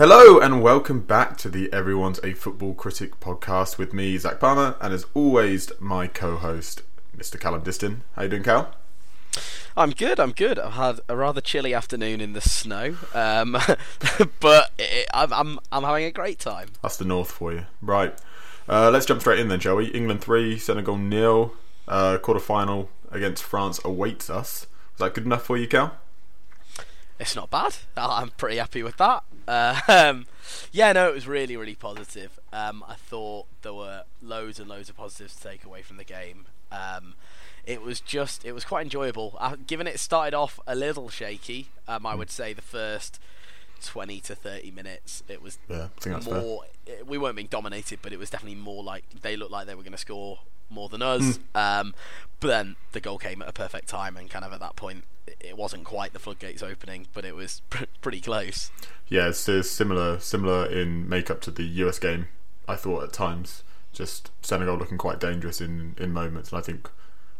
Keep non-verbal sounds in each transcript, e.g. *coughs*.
Hello and welcome back to the Everyone's a Football Critic podcast with me, Zach Palmer, and as always, my co-host, Mr. Callum Diston. How you doing, Cal? I'm good. I'm good. I've had a rather chilly afternoon in the snow, um, *laughs* but it, I'm, I'm I'm having a great time. That's the north for you, right? Uh, let's jump straight in then, shall we? England three, Senegal nil. Uh, quarter final against France awaits us. Is that good enough for you, Cal? It's not bad. *laughs* I'm pretty happy with that. Uh, um, yeah, no, it was really, really positive. Um, I thought there were loads and loads of positives to take away from the game. Um, it was just, it was quite enjoyable. Uh, given it started off a little shaky, um, I would say the first 20 to 30 minutes, it was Yeah, I think that's more. It, we weren't being dominated, but it was definitely more like they looked like they were going to score more than us. Um, but then the goal came at a perfect time, and kind of at that point, it- it wasn't quite the floodgates opening, but it was pr- pretty close. Yeah, it's, it's similar similar in makeup to the US game. I thought at times, just Senegal looking quite dangerous in in moments, and I think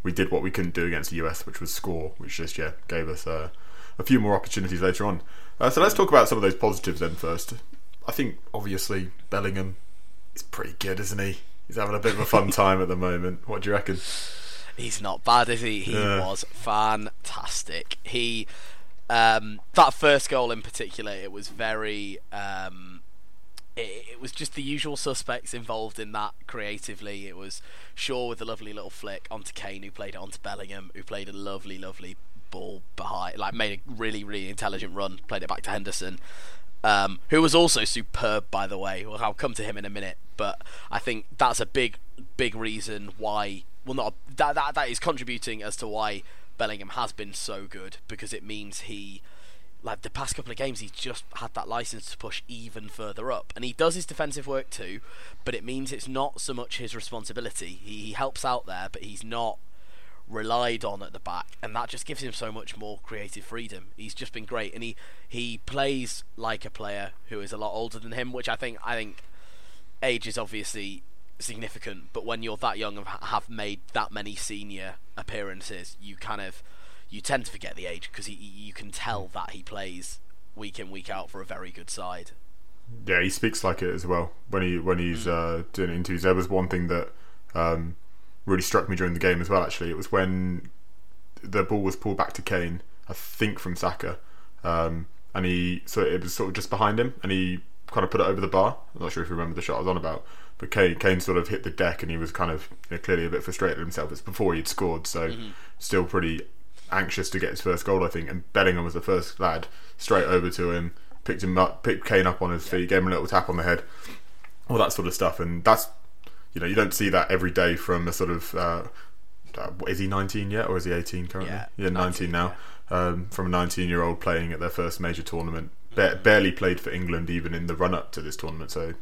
we did what we couldn't do against the US, which was score, which just yeah gave us uh, a few more opportunities later on. Uh, so let's talk about some of those positives then first. I think obviously Bellingham is pretty good, isn't he? He's having a bit of a fun *laughs* time at the moment. What do you reckon? He's not bad, is he? He Yeah. was fantastic. He um, that first goal in particular, it was very. Um, it, it was just the usual suspects involved in that creatively. It was Shaw with a lovely little flick onto Kane, who played it onto Bellingham, who played a lovely, lovely ball behind, like made a really, really intelligent run, played it back to Henderson, um, who was also superb, by the way. Well, I'll come to him in a minute, but I think that's a big, big reason why. Well, not that that that is contributing as to why Bellingham has been so good because it means he like the past couple of games he's just had that license to push even further up and he does his defensive work too but it means it's not so much his responsibility he, he helps out there but he's not relied on at the back and that just gives him so much more creative freedom he's just been great and he he plays like a player who is a lot older than him which i think i think age is obviously significant, but when you're that young and have made that many senior appearances, you kind of you tend to forget the age because you can tell that he plays week in week out for a very good side. Yeah, he speaks like it as well when he when he's uh, doing interviews. There was one thing that um, really struck me during the game as well. Actually, it was when the ball was pulled back to Kane, I think from Saka, um, and he so it was sort of just behind him, and he kind of put it over the bar. I'm not sure if you remember the shot I was on about, but Kane Kane sort of hit the deck, and he was kind of you know, clearly a bit frustrated himself. It's before he'd scored, so still pretty anxious to get his first goal, I think. And Bellingham was the first lad straight over to him, picked him up, picked Kane up on his feet, gave him a little tap on the head, all that sort of stuff. And that's you know you don't see that every day from a sort of uh, uh, is he 19 yet or is he 18 currently? Yeah, 19, 19, now. Um, from a 19 year old playing at their first major tournament, ba- barely played for England even in the run up to this tournament. So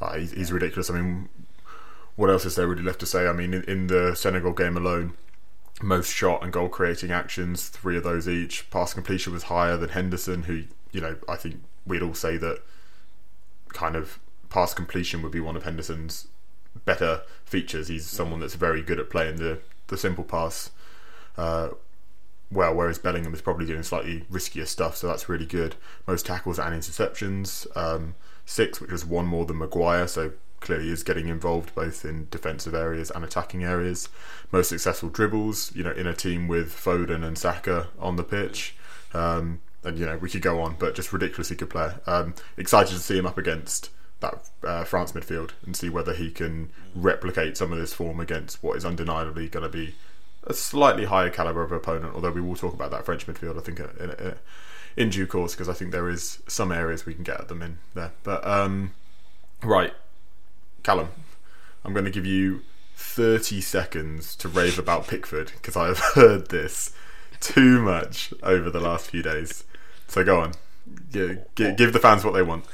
uh, he's, he's ridiculous. I mean, what else is there really left to say? I mean, in, in the Senegal game alone, most shot and goal creating actions, three of those each. Pass completion was higher than Henderson, who, you know, I think we'd all say that kind of pass completion would be one of Henderson's better features. He's someone that's very good at playing the, the simple pass uh, well, whereas Bellingham is probably doing slightly riskier stuff, so that's really good. Most tackles and interceptions, um, six, which was one more than Maguire, so clearly is getting involved both in defensive areas and attacking areas. Most successful dribbles, you know, in a team with Foden and Saka on the pitch. Um, and you know we could go on, but just ridiculously good player. Um, excited to see him up against that uh, France midfield and see whether he can replicate some of this form against what is undeniably going to be a slightly higher caliber of opponent. Although we will talk about that French midfield, I think, uh, in, in, in due course, because I think there is some areas we can get at them in there. But um, right, Callum, I'm going to give you 30 seconds to rave about Pickford because I have *laughs* heard this too much over the last few days. So go on, give the fans what they want.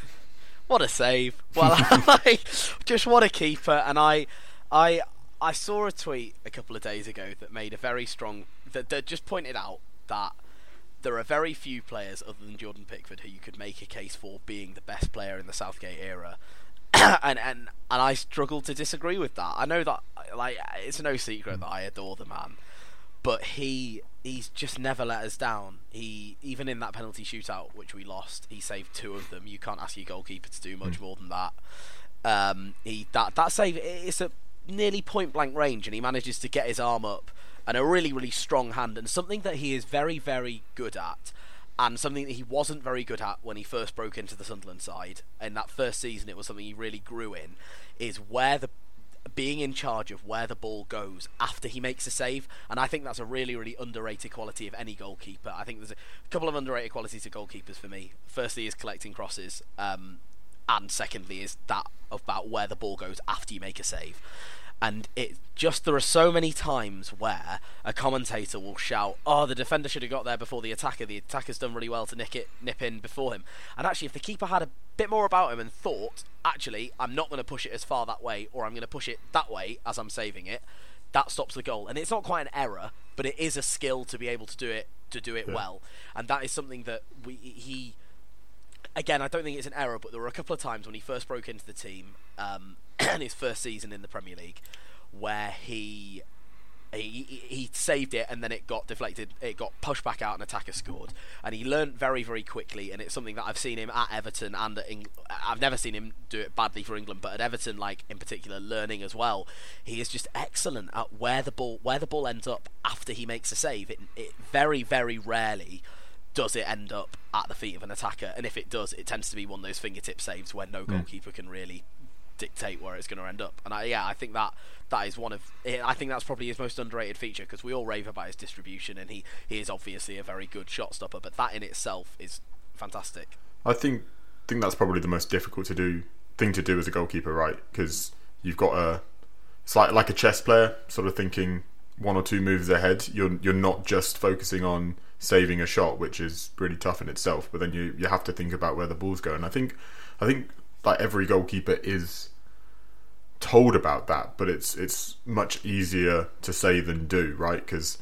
What a save! Well, *laughs* I just what a keeper, and I, I, I saw a tweet a couple of days ago that made a very strong that, that just pointed out that there are very few players other than Jordan Pickford who you could make a case for being the best player in the Southgate era. *coughs* and, and and I struggle to disagree with that. I know that like it's no secret that I adore the man, but he he's just never let us down. He even in that penalty shootout which we lost, he saved two of them. You can't ask your goalkeeper to do much mm. more than that. Um, he that that save it's a nearly point blank range, and he manages to get his arm up and a really really strong hand, and something that he is very very good at. And something that he wasn't very good at when he first broke into the Sunderland side. In that first season, it was something he really grew in. Is where the being in charge of where the ball goes after he makes a save, and I think that's a really, really underrated quality of any goalkeeper. I think there's a couple of underrated qualities of goalkeepers for me. Firstly, is collecting crosses, um, and secondly, is that about where the ball goes after you make a save and it just there are so many times where a commentator will shout, "Oh, the defender should have got there before the attacker. The attacker's done really well to nick it, nip in before him." And actually, if the keeper had a bit more about him and thought, "Actually, I'm not going to push it as far that way, or I'm going to push it that way as I'm saving it," that stops the goal. And it's not quite an error, but it is a skill to be able to do it to do it yeah. well, and that is something that we he. Again, I don't think it's an error, but there were a couple of times when he first broke into the team, um, *clears throat* in his first season in the Premier League, where he he, he saved it and then it got deflected it got pushed back out and attacker scored. And he learnt very very quickly and it's something that I've seen him at Everton and at Eng- I've never seen him do it badly for England but at Everton like in particular learning as well. He is just excellent at where the ball where the ball ends up after he makes a save. It, it very very rarely does it end up at the feet of an attacker and if it does it tends to be one of those fingertip saves where no hmm. goalkeeper mm. can really dictate where it's going to end up. And I, yeah, I think that that is one of I think that's probably his most underrated feature because we all rave about his distribution and he he is obviously a very good shot stopper, but that in itself is fantastic. I think think that's probably the most difficult to do thing to do as a goalkeeper, right? Because you've got a it's like like a chess player, sort of thinking one or two moves ahead. You're you're not just focusing on saving a shot, which is really tough in itself, but then you you have to think about where the ball's going. I think I think like every goalkeeper is told about that, but it's it's much easier to say than do, right? Because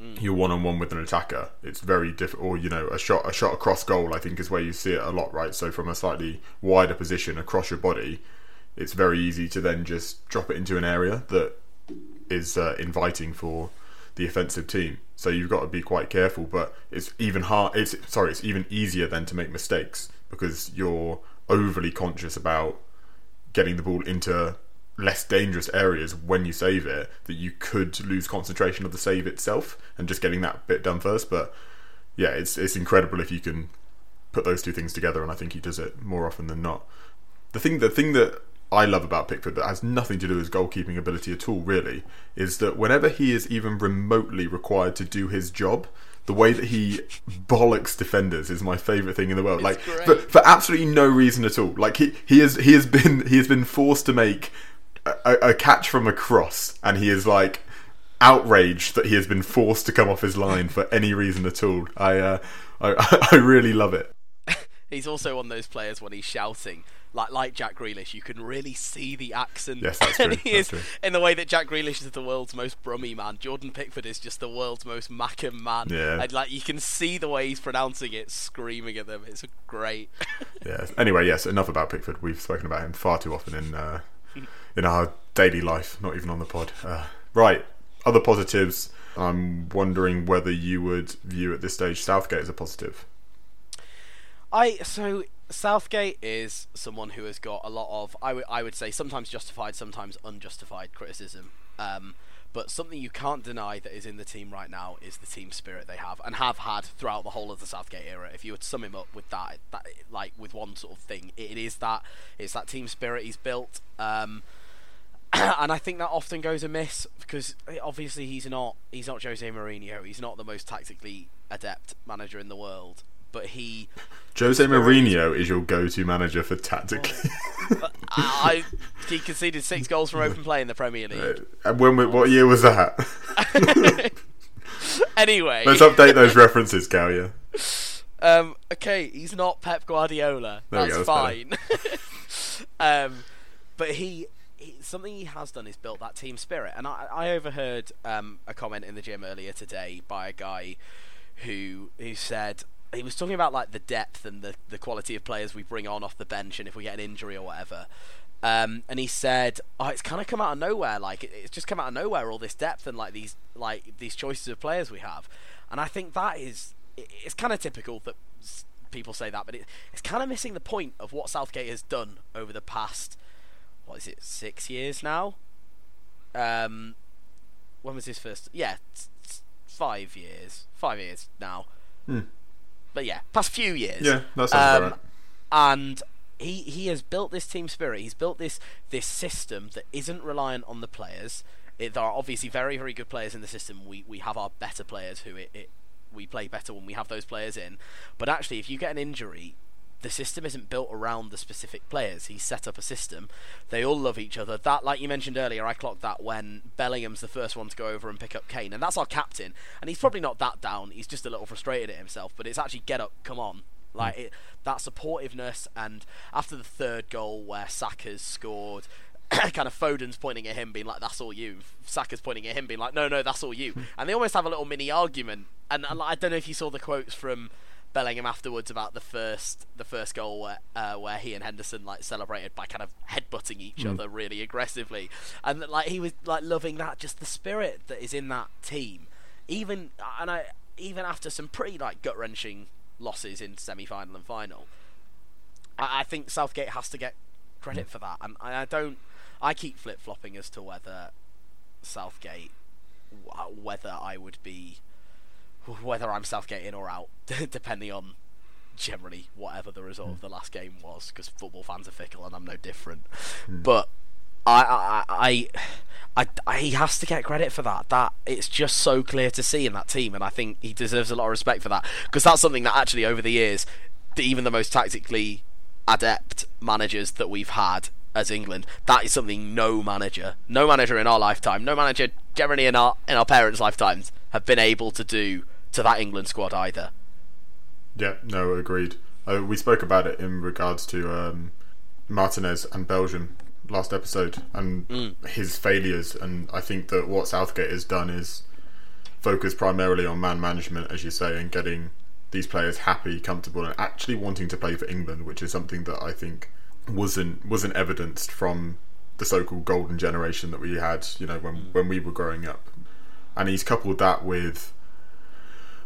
mm. you're one on one with an attacker. It's very difficult. Or you know, a shot a shot across goal, I think, is where you see it a lot, right? So from a slightly wider position across your body, it's very easy to then just drop it into an area that is uh, inviting for the offensive team. So you've got to be quite careful. But it's even hard. It's sorry, it's even easier then to make mistakes because you're overly conscious about getting the ball into less dangerous areas when you save it that you could lose concentration of the save itself and just getting that bit done first but yeah it's it's incredible if you can put those two things together and I think he does it more often than not the thing the thing that I love about Pickford that has nothing to do with his goalkeeping ability at all really is that whenever he is even remotely required to do his job the way that he bollocks defenders is my favorite thing in the world. It's like for, for, absolutely no reason at all. Like he he has he has been he has been forced to make a, a catch from a cross, and he is like outraged that he has been forced to come off his line for any reason at all. I uh, I, *laughs* I really love it. *laughs* he's also one of those players when he's shouting like like Jack Grealish, you can really see the accent. Yes, that's *laughs* true. he that's is, true. In the way that Jack Grealish is the world's most brummy man, Jordan Pickford is just the world's most Mackem man. Yeah. And like you can see the way he's pronouncing it, screaming at them. It's great. *laughs* yeah. Anyway, yes. Enough about Pickford. We've spoken about him far too often in uh, in our daily life, not even on the pod. Uh, right. Other positives. I'm wondering whether you would view at this stage Southgate as a positive. I so Southgate is someone who has got a lot of, I, w- I would say, sometimes justified, sometimes unjustified criticism. Um, but something you can't deny that is in the team right now is the team spirit they have and have had throughout the whole of the Southgate era. If you to sum him up with that, that like with one sort of thing, it is that it's that team spirit he's built. Um, *clears throat* and I think that often goes amiss because eh, obviously he's not he's not Jose Mourinho. He's not the most tactically adept manager in the world, but he. Jose Mourinho is your go-to manager for tactically. *laughs* I, he conceded six goals from open play in the Premier League. And when? What year was that? *laughs* anyway, let's update those references, Cal. Yeah. Um, okay, he's not Pep Guardiola. That's, go, fine. *laughs* um, but he, he, something he has done is built that team spirit. And I, I overheard um, a comment in the gym earlier today by a guy who who said he was talking about like the depth and the, the quality of players we bring on off the bench and if we get an injury or whatever Um, and he said, "Oh, it's kind of come out of nowhere. Like it, it's just come out of nowhere. All this depth and like these like these choices of players we have." And I think that is it, it's kind of typical that people say that, but it, it's kind of missing the point of what Southgate has done over the past what is it six years now. Um, when was his first? Yeah, five years. Five years now. Hmm. But yeah, past few years. Yeah, that sounds Um, right. and he he has built this team spirit. He's built this this system that isn't reliant on the players. It, there are obviously very very good players in the system. We we have our better players who it, it we play better when we have those players in. But actually, if you get an injury, the system isn't built around the specific players. He's set up a system. They all love each other. That, like you mentioned earlier, I clocked that when Bellingham's the first one to go over and pick up Kane, and that's our captain. And he's probably not that down. He's just a little frustrated at himself. But it's actually get up, come on. Like mm. it, that supportiveness, and after the third goal where Saka's scored, *coughs* kind of Foden's pointing at him, being like, "That's all you." Saka's pointing at him, being like, "No, no, that's all you." Mm. and they almost have a little mini argument. And, and I don't know if you saw the quotes from Bellingham afterwards about the first the first goal where uh, where he and Henderson like celebrated by kind of headbutting each other really aggressively, and like he was like loving that just the spirit that is in that team, even and I even after some pretty like gut wrenching losses in semi final and final, I, I think Southgate has to get credit for that, and I, I don't. I keep flip flopping as to whether Southgate, whether I would be whether I'm Southgate in or out, *laughs* depending on generally whatever the result of the last game was, because football fans are fickle and I'm no different. Hmm. But I, I, I, I, I, he has to get credit for that. That it's just so clear to see in that team, and I think he deserves a lot of respect for that because that's something that actually over the years, even the most tactically adept managers that we've had as England, that is something no manager, no manager in our lifetime, no manager generally in our in our parents' lifetimes have been able to do to that England squad either. Yeah, no, agreed. Uh, we spoke about it in regards to um, Martinez and Belgium last episode and his failures, and I think that what Southgate has done is focus primarily on man management, as you say, and getting these players happy, comfortable, and actually wanting to play for England, which is something that I think wasn't wasn't evidenced from the so-called golden generation that we had, you know, when when we were growing up. And he's coupled that with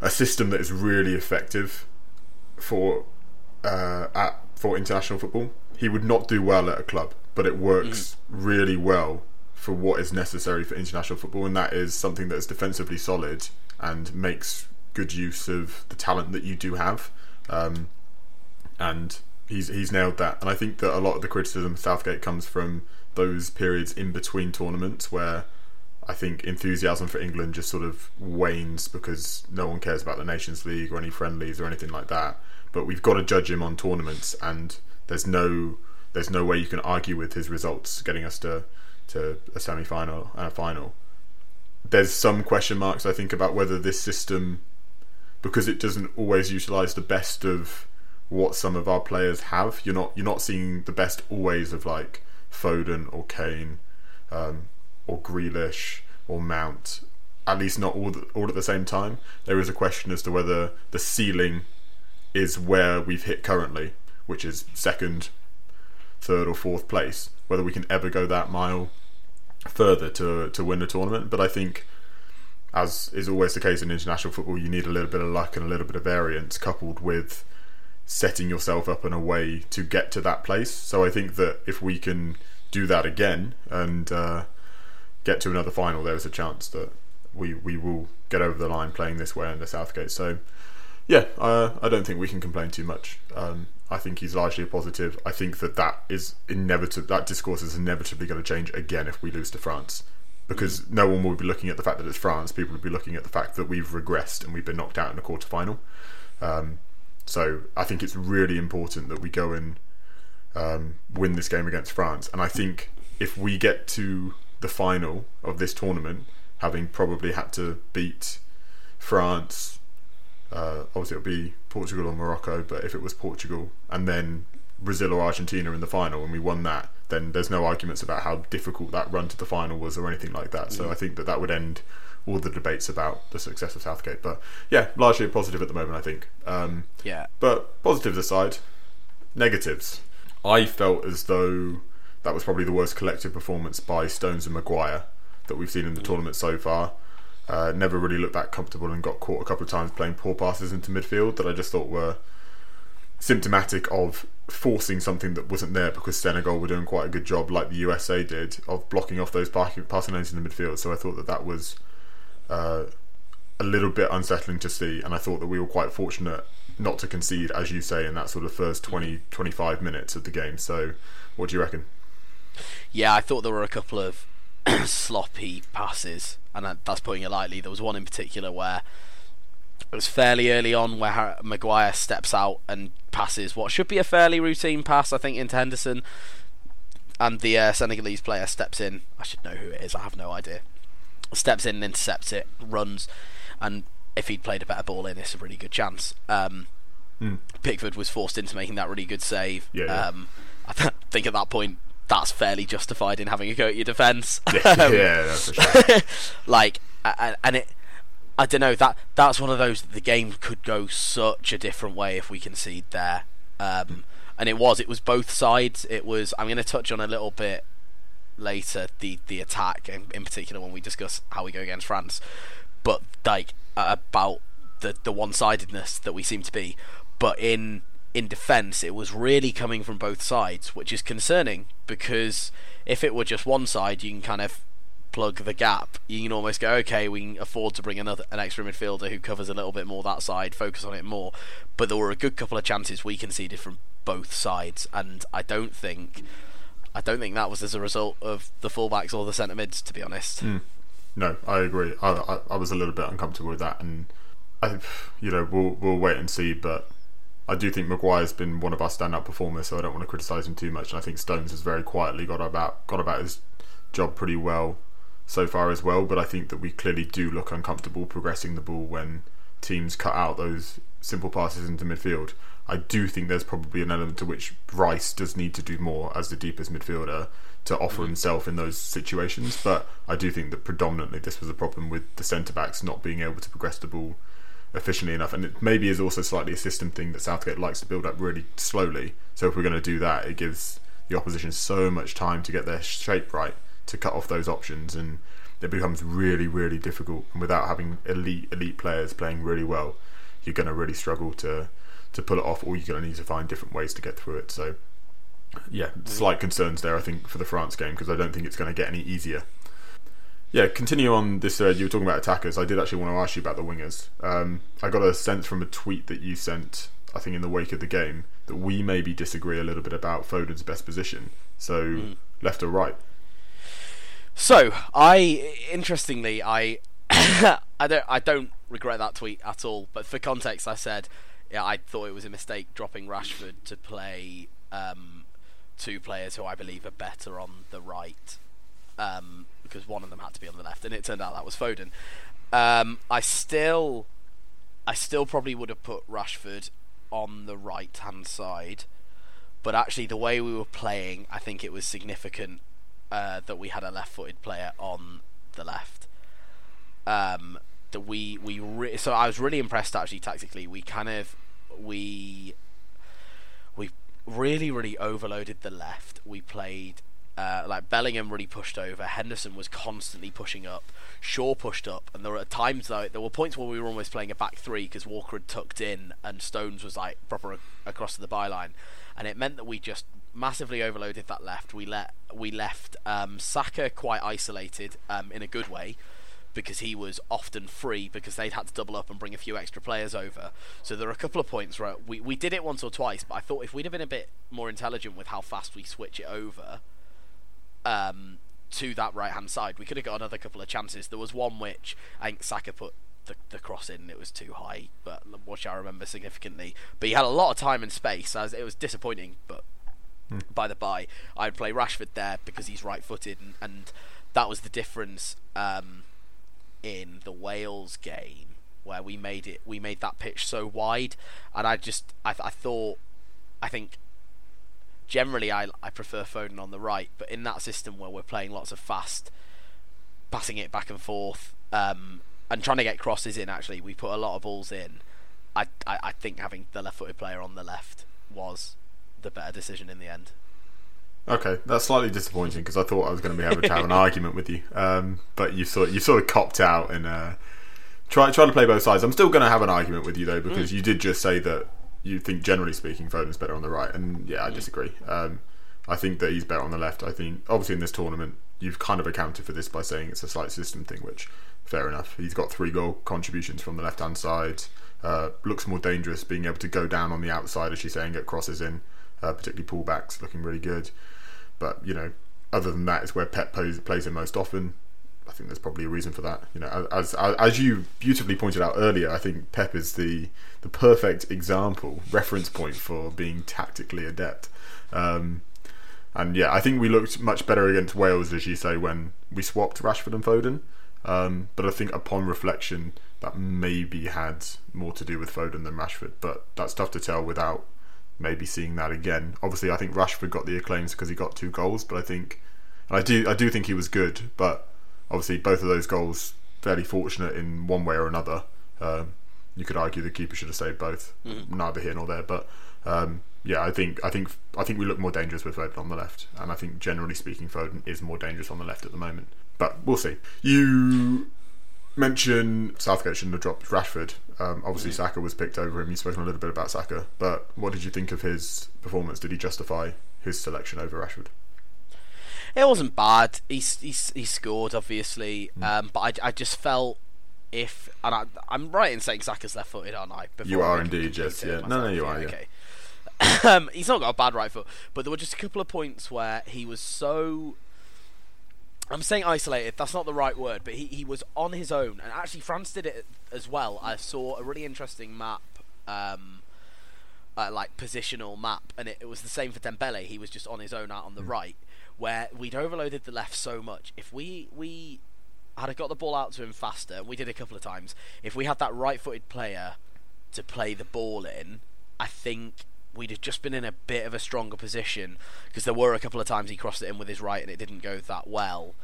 a system that is really effective for uh, at for international football. He would not do well at a club, but it works really well for what is necessary for international football, and that is something that is defensively solid and makes good use of the talent that you do have. Um, and he's he's nailed that. And I think that a lot of the criticism of Southgate comes from those periods in between tournaments where I think enthusiasm for England just sort of wanes because no one cares about the Nations League or any friendlies or anything like that. But we've got to judge him on tournaments, and there's no there's no way you can argue with his results getting us to to a semi final and a final. There's some question marks I think about whether this system, because it doesn't always utilise the best of what some of our players have. You're not you're not seeing the best always of like Foden or Kane um, or Grealish or Mount. At least not all the, all at the same time. There is a question as to whether the ceiling is where we've hit currently, which is second, third, or fourth place. Whether we can ever go that mile further to to win the tournament, but I think. As is always the case in international football, you need a little bit of luck and a little bit of variance coupled with setting yourself up in a way to get to that place. So I think that if we can do that again and uh, get to another final, there is a chance that we we will get over the line playing this way under Southgate. So yeah, uh, I don't think we can complain too much. Um, I think he's largely a positive. I think that that is inevitable. That discourse is inevitably going to change again if we lose to France. Because no one will be looking at the fact that it's France. People will be looking at the fact that we've regressed and we've been knocked out in the quarter final. Um, so I think it's really important that we go and um, win this game against France. And I think if we get to the final of this tournament, having probably had to beat France, uh, obviously it'll be Portugal or Morocco, but if it was Portugal and then Brazil or Argentina in the final and we won that, then there's no arguments about how difficult that run to the final was or anything like that. So I think that that would end all the debates about the success of Southgate. But yeah, largely positive at the moment, I think. Um, Yeah. but positives aside, negatives. I felt as though that was probably the worst collective performance by Stones and Maguire that we've seen in the tournament so far. Uh, never really looked that comfortable and got caught a couple of times playing poor passes into midfield that I just thought were symptomatic of forcing something that wasn't there because Senegal were doing quite a good job, like the USA did, of blocking off those passing lanes in the midfield. So I thought that that was uh, a little bit unsettling to see, and I thought that we were quite fortunate not to concede, as you say, in that sort of first 20, 25 minutes of the game. So, what do you reckon? Yeah, I thought there were a couple of *clears throat* sloppy passes, and that's putting it lightly. There was one in particular where it was fairly early on where Maguire steps out and passes what should be a fairly routine pass, I think, into Henderson, and the uh, Senegalese player steps in. I should know who it is. I have no idea. Steps in and intercepts it, runs, and if he'd played a better ball in, it's a really good chance. Um, mm. Pickford was forced into making that really good save. Yeah, yeah. Um, I th- *laughs* think at that point that's fairly justified in having a go at your defence. *laughs* Yeah, *laughs* um, yeah, that's for sure. *laughs* like, and it, I don't know that that's one of those. The game could go such a different way if we concede there, um, and it was. It was both sides. It was. I'm going to touch on a little bit later the the attack, in, in particular when we discuss how we go against France, but like about the the one sidedness that we seem to be, but in in defence, it was really coming from both sides, which is concerning because if it were just one side, you can kind of plug the gap. You can almost go, okay, we can afford to bring another an extra midfielder who covers a little bit more that side, focus on it more. But there were a good couple of chances we conceded from both sides, and I don't think, I don't think that was as a result of the fullbacks or the centre mids, to be honest. Mm. No, I agree. I, I, I was a little bit uncomfortable with that, and I, you know, we'll we'll wait and see, but I do think Maguire's been one of our standout performers, so I don't want to criticise him too much. And I think Stones has very quietly got about got about his job pretty well so far as well. But I think that we clearly do look uncomfortable progressing the ball when teams cut out those simple passes into midfield. I do think there's probably an element to which Rice does need to do more as the deepest midfielder to offer mm-hmm. himself in those situations. But I do think that predominantly this was a problem with the centre backs not being able to progress the ball efficiently enough. And it maybe is also slightly a system thing that Southgate likes to build up really slowly. So if we're going to do that, it gives the opposition so much time to get their shape right to cut off those options, and it becomes really, really difficult. And without having elite, elite players playing really well, you're going to really struggle to to pull it off, or you're going to need to find different ways to get through it. So. Yeah, slight concerns there, I think, for the France game because I don't think it's going to get any easier yeah, continue on this thread. You were talking about attackers. I did actually want to ask you about the wingers. Um, I got a sense from a tweet that you sent, I think, in the wake of the game, that we maybe disagree a little bit about Foden's best position. So, mm. left or right? So, I interestingly, I *coughs* I don't I don't regret that tweet at all. But for context, I said, yeah, I thought it was a mistake dropping Rashford to play um, two players who I believe are better on the right. Um, because one of them had to be on the left, and it turned out that was Foden. Um, I still, I still probably would have put Rashford on the right hand side, but actually the way we were playing, I think it was significant uh, that we had a left-footed player on the left. Um, that we we re- so I was really impressed actually tactically. We kind of we we really really overloaded the left. We played uh, like Bellingham really pushed over. Henderson was constantly pushing up. Shaw pushed up, and there were times though there were points where we were almost playing a back three because Walker had tucked in and Stones was like proper across to the byline, and it meant that we just massively overloaded that left. We let we left um, Saka quite isolated um, in a good way because he was often free because they'd had to double up and bring a few extra players over. So there are a couple of points where we, we did it once or twice, but I thought if we'd have been a bit more intelligent with how fast we switch it over, um, to that right hand side. We could have got another couple of chances. There was one which I think Saka put the, the cross in. It was too high, but which I remember significantly. But he had a lot of time and space. As it was disappointing, but mm. by the by, I'd play Rashford there because he's right footed, and, and, that was the difference um, in the Wales game where we made it. We made that pitch so wide, and I just I, I thought I think generally I, I prefer Foden on the right, but in that system where we're playing lots of fast, passing it back and forth, um, and trying to get crosses in, actually, we put a lot of balls in. I, I, I think having the left-footed player on the left was the better decision in the end. Okay, that's slightly disappointing because I thought I was going to be able to have an *laughs* argument with you, um, but you sort you sort of copped out and uh, try try to play both sides. I'm still going to have an argument with you though because mm. you did just say that you think generally speaking Foden's better on the right, and yeah, I mm. disagree. Um, I think that he's better on the left. I think obviously in this tournament you've kind of accounted for this by saying it's a slight system thing, which fair enough. He's got three goal contributions from the left hand side. Uh, looks more dangerous being able to go down on the outside, as she's saying, get crosses in, uh, particularly pullbacks, looking really good. But you know, other than that, it's where Pep plays, plays him most often. I think there's probably a reason for that. You know, as, as you beautifully pointed out earlier, I think Pep is the the perfect example, reference point for being tactically adept. Um, and yeah, I think we looked much better against Wales, as you say, when we swapped Rashford and Foden. Um, but I think upon reflection, that maybe had more to do with Foden than Rashford. But that's tough to tell without maybe seeing that again. Obviously, I think Rashford got the acclaims because he got two goals, but I think, and I do, I do think he was good. But obviously, both of those goals fairly fortunate in one way or another. Um, you could argue the keeper should have saved both. Mm-hmm. Neither here nor there, but um, yeah, I think I think I think we look more dangerous with Foden on the left, and I think generally speaking, Foden is more dangerous on the left at the moment. But we'll see. You mention Southgate shouldn't have dropped Rashford. Um, obviously, mm. Saka was picked over him. You've spoken a little bit about Saka, but what did you think of his performance? Did he justify his selection over Rashford? It wasn't bad. He he, he scored obviously, mm. um, but I, I just felt if and I, I'm right in saying Saka's left-footed, aren't I? you are indeed, yes, yeah. No, no, you yeah, are. Yeah. Okay. *coughs* um, he's not got a bad right foot, but there were just a couple of points where he was so I'm saying isolated. That's not the right word, but he, he was on his own, and actually France did it as well. I saw a really interesting map, um, uh, like positional map, and it, it, was the same for Dembele. He was just on his own out on the mm. right, where we'd overloaded the left so much. If we we had got the ball out to him faster, and we did a couple of times. If we had that right-footed player to play the ball in, I think we'd have just been in a bit of a stronger position because there were a couple of times he crossed it in with his right and it didn't go that well.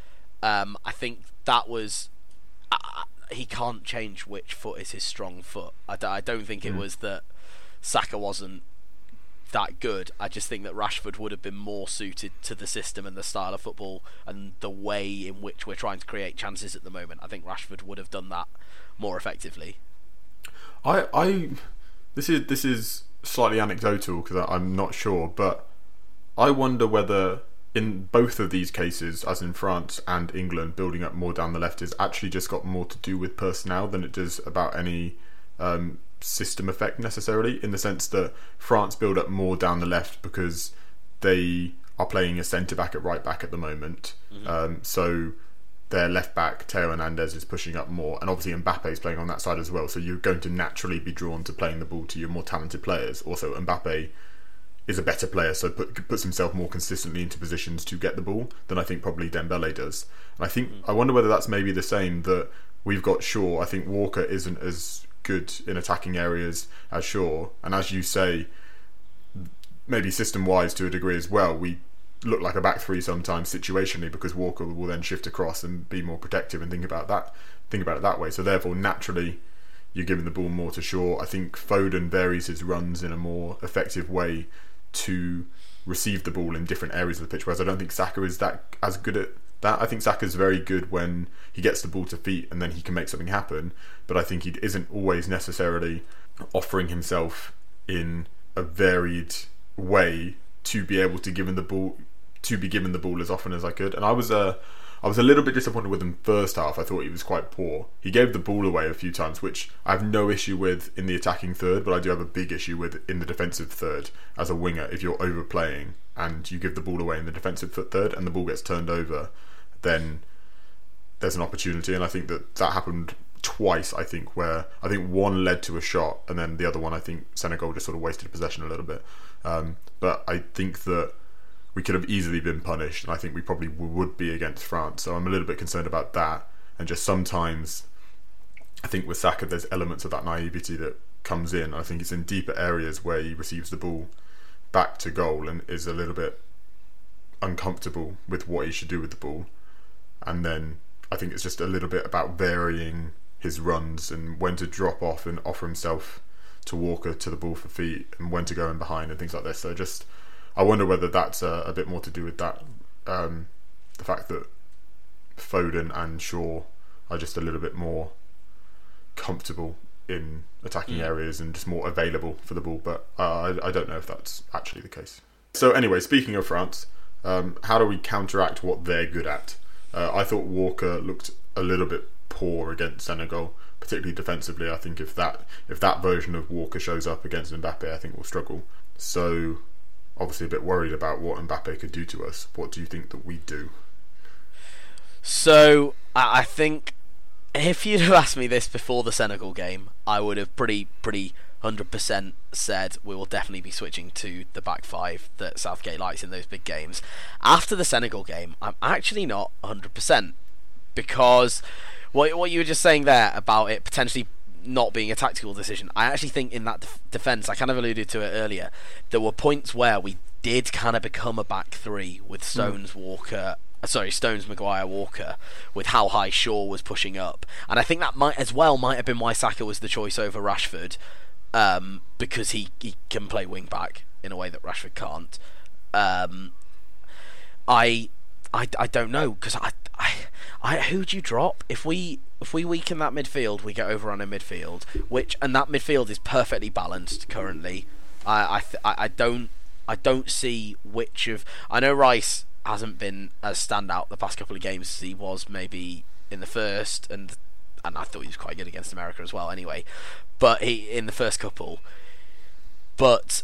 Um, I think that was. Uh, he can't change which foot is his strong foot. I d- I don't think it mm. was that Saka wasn't that good. I just think that Rashford would have been more suited to the system and the style of football and the way in which we're trying to create chances at the moment. I think Rashford would have done that more effectively. I I this is this is slightly anecdotal because I'm not sure, but I wonder whether in both of these cases, as in France and England, building up more down the left has actually just got more to do with personnel than it does about any um, system effect necessarily. In the sense that France build up more down the left because they are playing a centre back at right back at the moment. Mm-hmm. Um, so their left back Theo Hernandez is pushing up more, and obviously Mbappe is playing on that side as well. So you're going to naturally be drawn to playing the ball to your more talented players. Also, Mbappe is a better player, so put, puts himself more consistently into positions to get the ball than I think probably Dembele does. And I think mm. I wonder whether that's maybe the same that we've got Shaw. I think Walker isn't as good in attacking areas as Shaw, and as you say, maybe system wise to a degree as well. We look like a back three sometimes situationally because Walker will then shift across and be more protective and think about that think about it that way. So therefore naturally you're giving the ball more to Shaw. I think Foden varies his runs in a more effective way to receive the ball in different areas of the pitch, whereas I don't think Saka is that as good at that. I think Saka's very good when he gets the ball to feet and then he can make something happen, but I think he isn't always necessarily offering himself in a varied way to be able to give him the ball to be given the ball as often as I could. And I was uh, I was a little bit disappointed with him first half. I thought he was quite poor. He gave the ball away a few times, which I have no issue with in the attacking third, but I do have a big issue with in the defensive third as a winger. If you're overplaying and you give the ball away in the defensive foot third and the ball gets turned over, then there's an opportunity. And I think that that happened twice. I think where I think one led to a shot, and then the other one I think Senegal just sort of wasted possession a little bit. Um, but I think that we could have easily been punished, and I think we probably would be against France. So I'm a little bit concerned about that, and just sometimes I think with Saka there's elements of that naivety that comes in. I think it's in deeper areas where he receives the ball back to goal and is a little bit uncomfortable with what he should do with the ball, and then I think it's just a little bit about varying his runs and when to drop off and offer himself to Walker to the ball for feet and when to go in behind and things like this. So just I wonder whether that's a, a bit more to do with that, um, the fact that Foden and Shaw are just a little bit more comfortable in attacking Mm. areas and just more available for the ball. But uh, I, I don't know if that's actually the case. So anyway, speaking of France, um, how do we counteract what they're good at? Uh, I thought Walker looked a little bit poor against Senegal, particularly defensively. I think if that if that version of Walker shows up against Mbappe, I think we'll struggle. So obviously a bit worried about what Mbappe could do to us. What do you think that we do? So I I think if you'd have asked me this before the Senegal game, I would have pretty pretty hundred percent said we will definitely be switching to the back five that Southgate likes in those big games. After the Senegal game, I'm actually not hundred percent because what what you were just saying there about it potentially not being a tactical decision. I actually think in that def- defense, I kind of alluded to it earlier. There were points where we did kind of become a back three with Stones, Walker, uh, sorry, Stones, Maguire, Walker, with how high Shaw was pushing up, and I think that might as well might have been why Saka was the choice over Rashford, um, because he he can play wing back in a way that Rashford can't. Um, I, I, I don't know because I, I, I, who do you drop if we if we weaken that midfield, we get overrun in midfield, which and that midfield is perfectly balanced currently. I, I, th- I don't, I don't see which of I know Rice hasn't been as standout the past couple of games as he was maybe in the first, and and I thought he was quite good against America as well. Anyway, but he in the first couple, but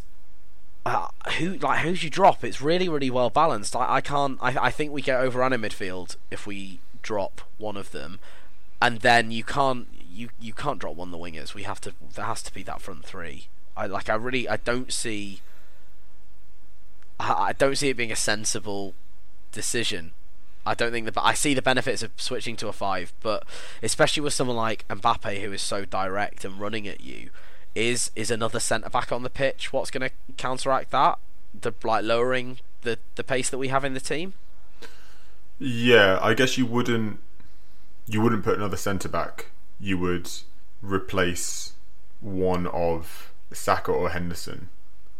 uh, who like who do you drop? It's really really well balanced. I, I can't. I, I think we get overrun in midfield if we drop one of them, and then you can't you you can't drop one of the wingers. We have to. There has to be that front three. I like. I really. I don't see. I, I don't see it being a sensible decision. I don't think the I see the benefits of switching to a five, but especially with someone like Mbappe who is so direct and running at you, is is another centre back on the pitch what's going to counteract that? The like lowering the the pace that we have in the team. Yeah, I guess you wouldn't you wouldn't put another centre back. You would replace one of Saka or Henderson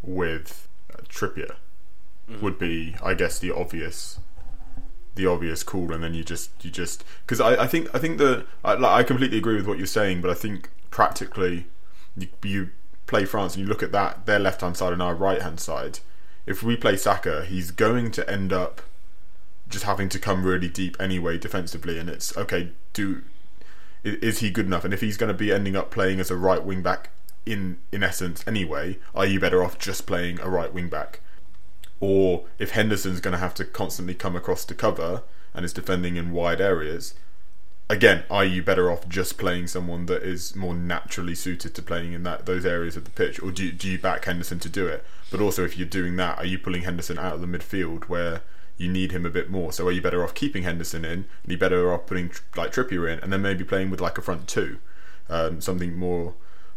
with uh, Trippier. Would be, I guess, the obvious, the obvious call, and then you just you just because I, I think I think that I, like, I completely agree with what you're saying, but I think practically you, you play France and you look at that their left hand side and our right hand side. If we play Saka, he's going to end up just having to come really deep anyway defensively and it's okay do is he good enough and if he's going to be ending up playing as a right wing back in in essence anyway are you better off just playing a right wing back or if Henderson's going to have to constantly come across to cover and is defending in wide areas again are you better off just playing someone that is more naturally suited to playing in that those areas of the pitch or do you, do you back Henderson to do it but also if you're doing that are you pulling Henderson out of the midfield where you need him a bit more. So are you better off keeping Henderson in, and you better off putting like Trippier in, and then maybe playing with like a front two, um, something more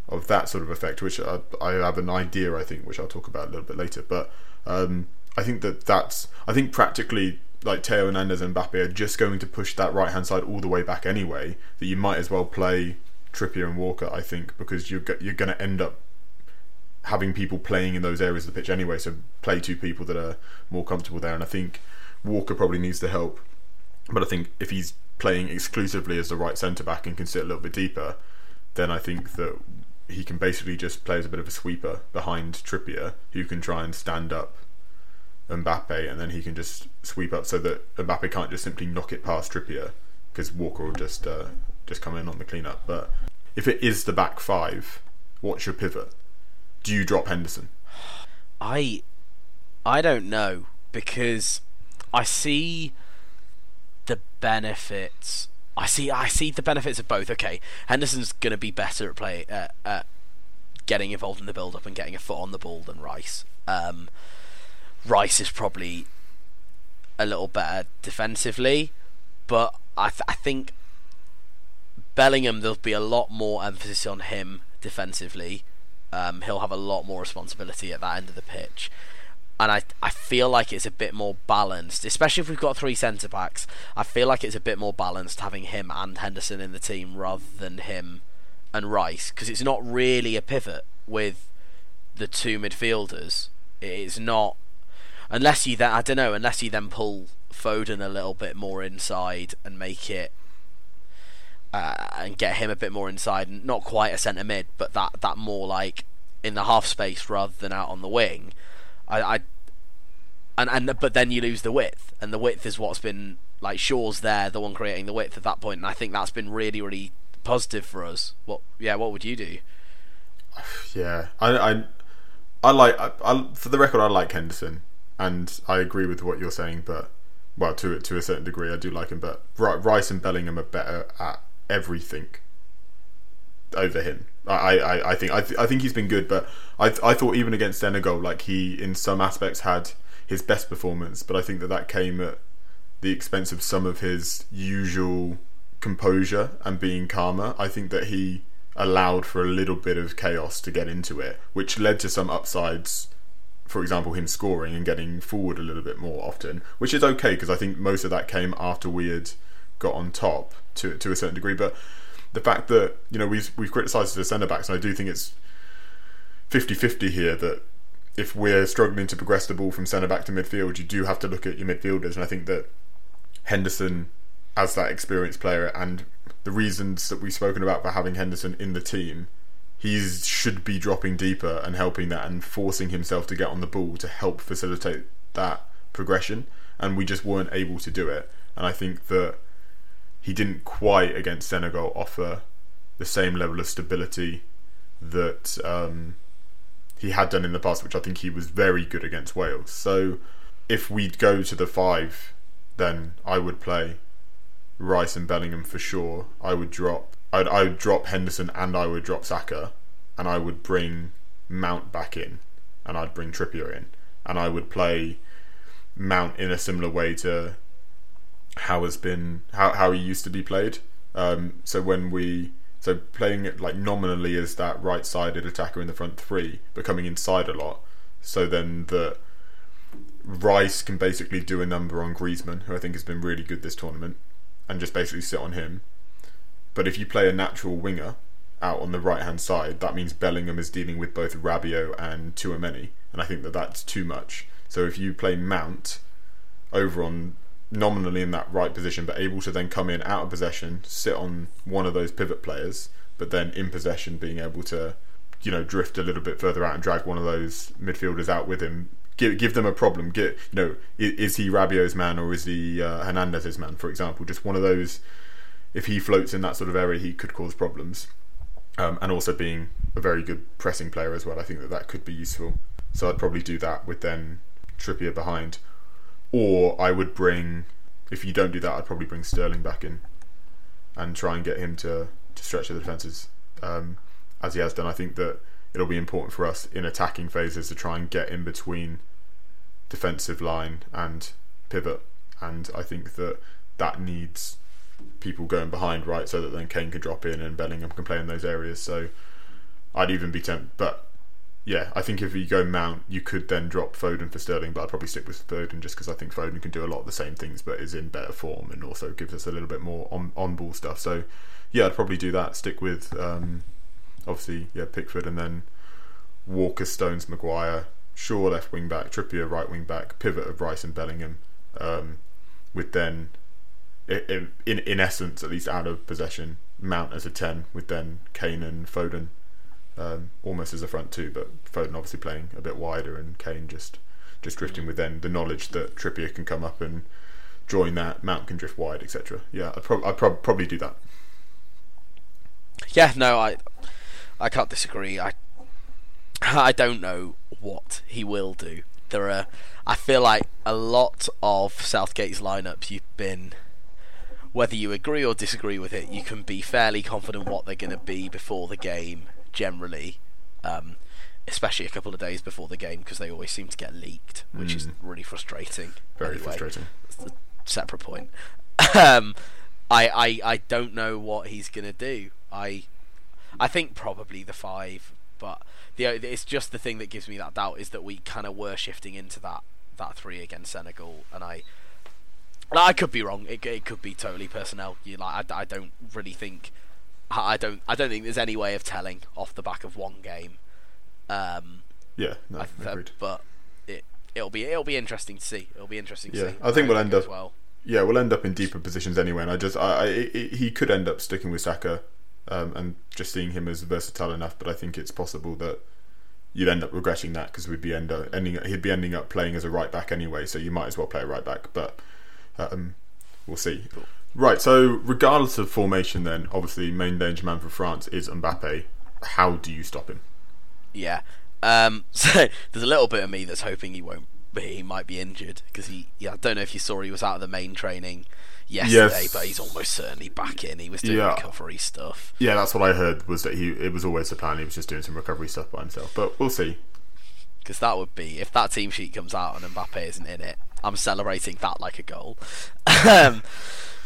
of that sort of effect. Which I, I have an idea, I think, which I'll talk about a little bit later. But um, I think that that's I think practically like Theo Hernandez and Mbappe are just going to push that right hand side all the way back anyway. That you might as well play Trippier and Walker. I think because you're you're going to end up having people playing in those areas of the pitch anyway. So play two people that are more comfortable there. And I think Walker probably needs the help. But I think if he's playing exclusively as the right centre back and can sit a little bit deeper, then I think that he can basically just play as a bit of a sweeper behind Trippier, who can try and stand up Mbappe, and then he can just sweep up so that Mbappe can't just simply knock it past Trippier because Walker will just uh, just come in on the cleanup. But if it is the back five, what's your pivot? Do you drop Henderson? I I don't know because I see the benefits. I see I see the benefits of both. Okay, Henderson's going to be better at play uh, at getting involved in the build up and getting a foot on the ball than Rice. Um, Rice is probably a little better defensively, but I th- I think Bellingham there'll be a lot more emphasis on him defensively. Um, he'll have a lot more responsibility at that end of the pitch. And I, I feel like it's a bit more balanced, especially if we've got three centre backs. I feel like it's a bit more balanced having him and Henderson in the team rather than him and Rice, because it's not really a pivot with the two midfielders. It's not. unless you then I don't know, unless you then pull Foden a little bit more inside and make it uh, and get him a bit more inside, not quite a centre mid, but that that more like in the half space rather than out on the wing. I, I and and but then you lose the width, and the width is what's been like Shaw's there, the one creating the width at that point, and I think that's been really really positive for us. What yeah, what would you do? *sighs* Yeah, I I, I like I, I, for the record I like Henderson, and I agree with what you're saying, but well to to a certain degree I do like him, but Rice and Bellingham are better at everything over him. I, I, I think I, th- I think he's been good, but I I thought even against Senegal, like he in some aspects had his best performance, but I think that that came at the expense of some of his usual composure and being calmer. I think that he allowed for a little bit of chaos to get into it, which led to some upsides. For example, him scoring and getting forward a little bit more often, which is okay because I think most of that came after we had got on top to to a certain degree. But the fact that you know we've we've criticised the centre backs, and I do think it's 50-50 here that if we're struggling to progress the ball from centre back to midfield, you do have to look at your midfielders, and I think that Henderson, as that experienced player, and the reasons that we've spoken about for having Henderson in the team, he should be dropping deeper and helping that and forcing himself to get on the ball to help facilitate that progression, and we just weren't able to do it. And I think that he didn't quite against Senegal offer the same level of stability that. Um, he had done in the past, which I think he was very good against Wales. So if we'd go to the five, then I would play Rice and Bellingham for sure. I would drop I'd, I would drop Henderson and I would drop Saka, and I would bring Mount back in, and I'd bring Trippier in, and I would play Mount in a similar way to how has been how how he used to be played. Um, so when we so playing it like nominally as that right-sided attacker in the front three, but coming inside a lot. So then the Rice can basically do a number on Griezmann, who I think has been really good this tournament, and just basically sit on him. But if you play a natural winger out on the right hand side, that means Bellingham is dealing with both Rabiot and Tchouameni, and I think that that's too much. So if you play Mount over on nominally in that right position, but able to then come in out of possession, sit on one of those pivot players, but then in possession being able to, you know, drift a little bit further out and drag one of those midfielders out with him. Give, give them a problem. Get you know, is, is he Rabiot's man or is he uh, Hernandez's man, for example? Just one of those. If he floats in that sort of area, he could cause problems. Um, and also being a very good pressing player as well, I think that that could be useful. So I'd probably do that with then Trippier behind or I would bring, if you don't do that, I'd probably bring Sterling back in and try and get him to, to stretch the defences um, as he has done. I think that it'll be important for us in attacking phases to try and get in between defensive line and pivot. And I think that that needs people going behind, right, so that then Kane can drop in and Bellingham can play in those areas. So I'd even be tempted, but yeah, I think if you go Mount, you could then drop Foden for Sterling, but I'd probably stick with Foden just because I think Foden can do a lot of the same things, but is in better form and also gives us a little bit more on on ball stuff. So yeah, I'd probably do that. Stick with um, obviously yeah Pickford and then Walker, Stones, Maguire, Shaw left wing back, Trippier right wing back, pivot of Rice and Bellingham, um, with then in, in essence at least out of possession Mount as a ten, with then Kane and Foden um, almost as a front two, but Foden obviously playing a bit wider and Kane just just drifting with then the knowledge that Trippier can come up and join that, Mount can drift wide, etc. Yeah, I'd, prob- I'd prob- probably do that. Yeah, no, I I can't disagree. I I don't know what he will do. There are, I feel like a lot of Southgate's lineups. You've been, whether you agree or disagree with it, you can be fairly confident what they're going to be before the game generally, um, especially a couple of days before the game because they always seem to get leaked, which mm. is really frustrating. Very anyway, frustrating. A separate point. *laughs* um, I, I I don't know what he's gonna do. I I think probably the five, but the it's just the thing that gives me that doubt is that we kind of were shifting into that that three against Senegal, and I. I could be wrong. It, it could be totally personnel. You like, I, I don't really think I don't I don't think there's any way of telling off the back of one game. Um, yeah, no, I, agreed. But it it'll be it'll be interesting to see. It'll be interesting to Yeah, see. I think we'll end up- well. Yeah, we'll end up in deeper positions anyway. And I just, I, I it, he could end up sticking with Saka, um, and just seeing him as versatile enough. But I think it's possible that you'd end up regretting that because we'd be end up ending, he'd be ending up playing as a right back anyway. So you might as well play a right back. But um, we'll see. Right. So regardless of formation, then obviously main danger man for France is Mbappe. How do you stop him? Yeah. Um, *laughs* so there's a little bit of me that's hoping he won't. He might be injured because he. Yeah, I don't know if you saw he was out of the main training yesterday, Yes. but he's almost certainly back in. He was doing Yeah. recovery stuff. Yeah, that's what I heard. Was that he? It was always the plan. He was just doing some recovery stuff by himself. But we'll see. because that would be if that team sheet comes out and Mbappe isn't in it. I'm celebrating that like a goal. *laughs* um,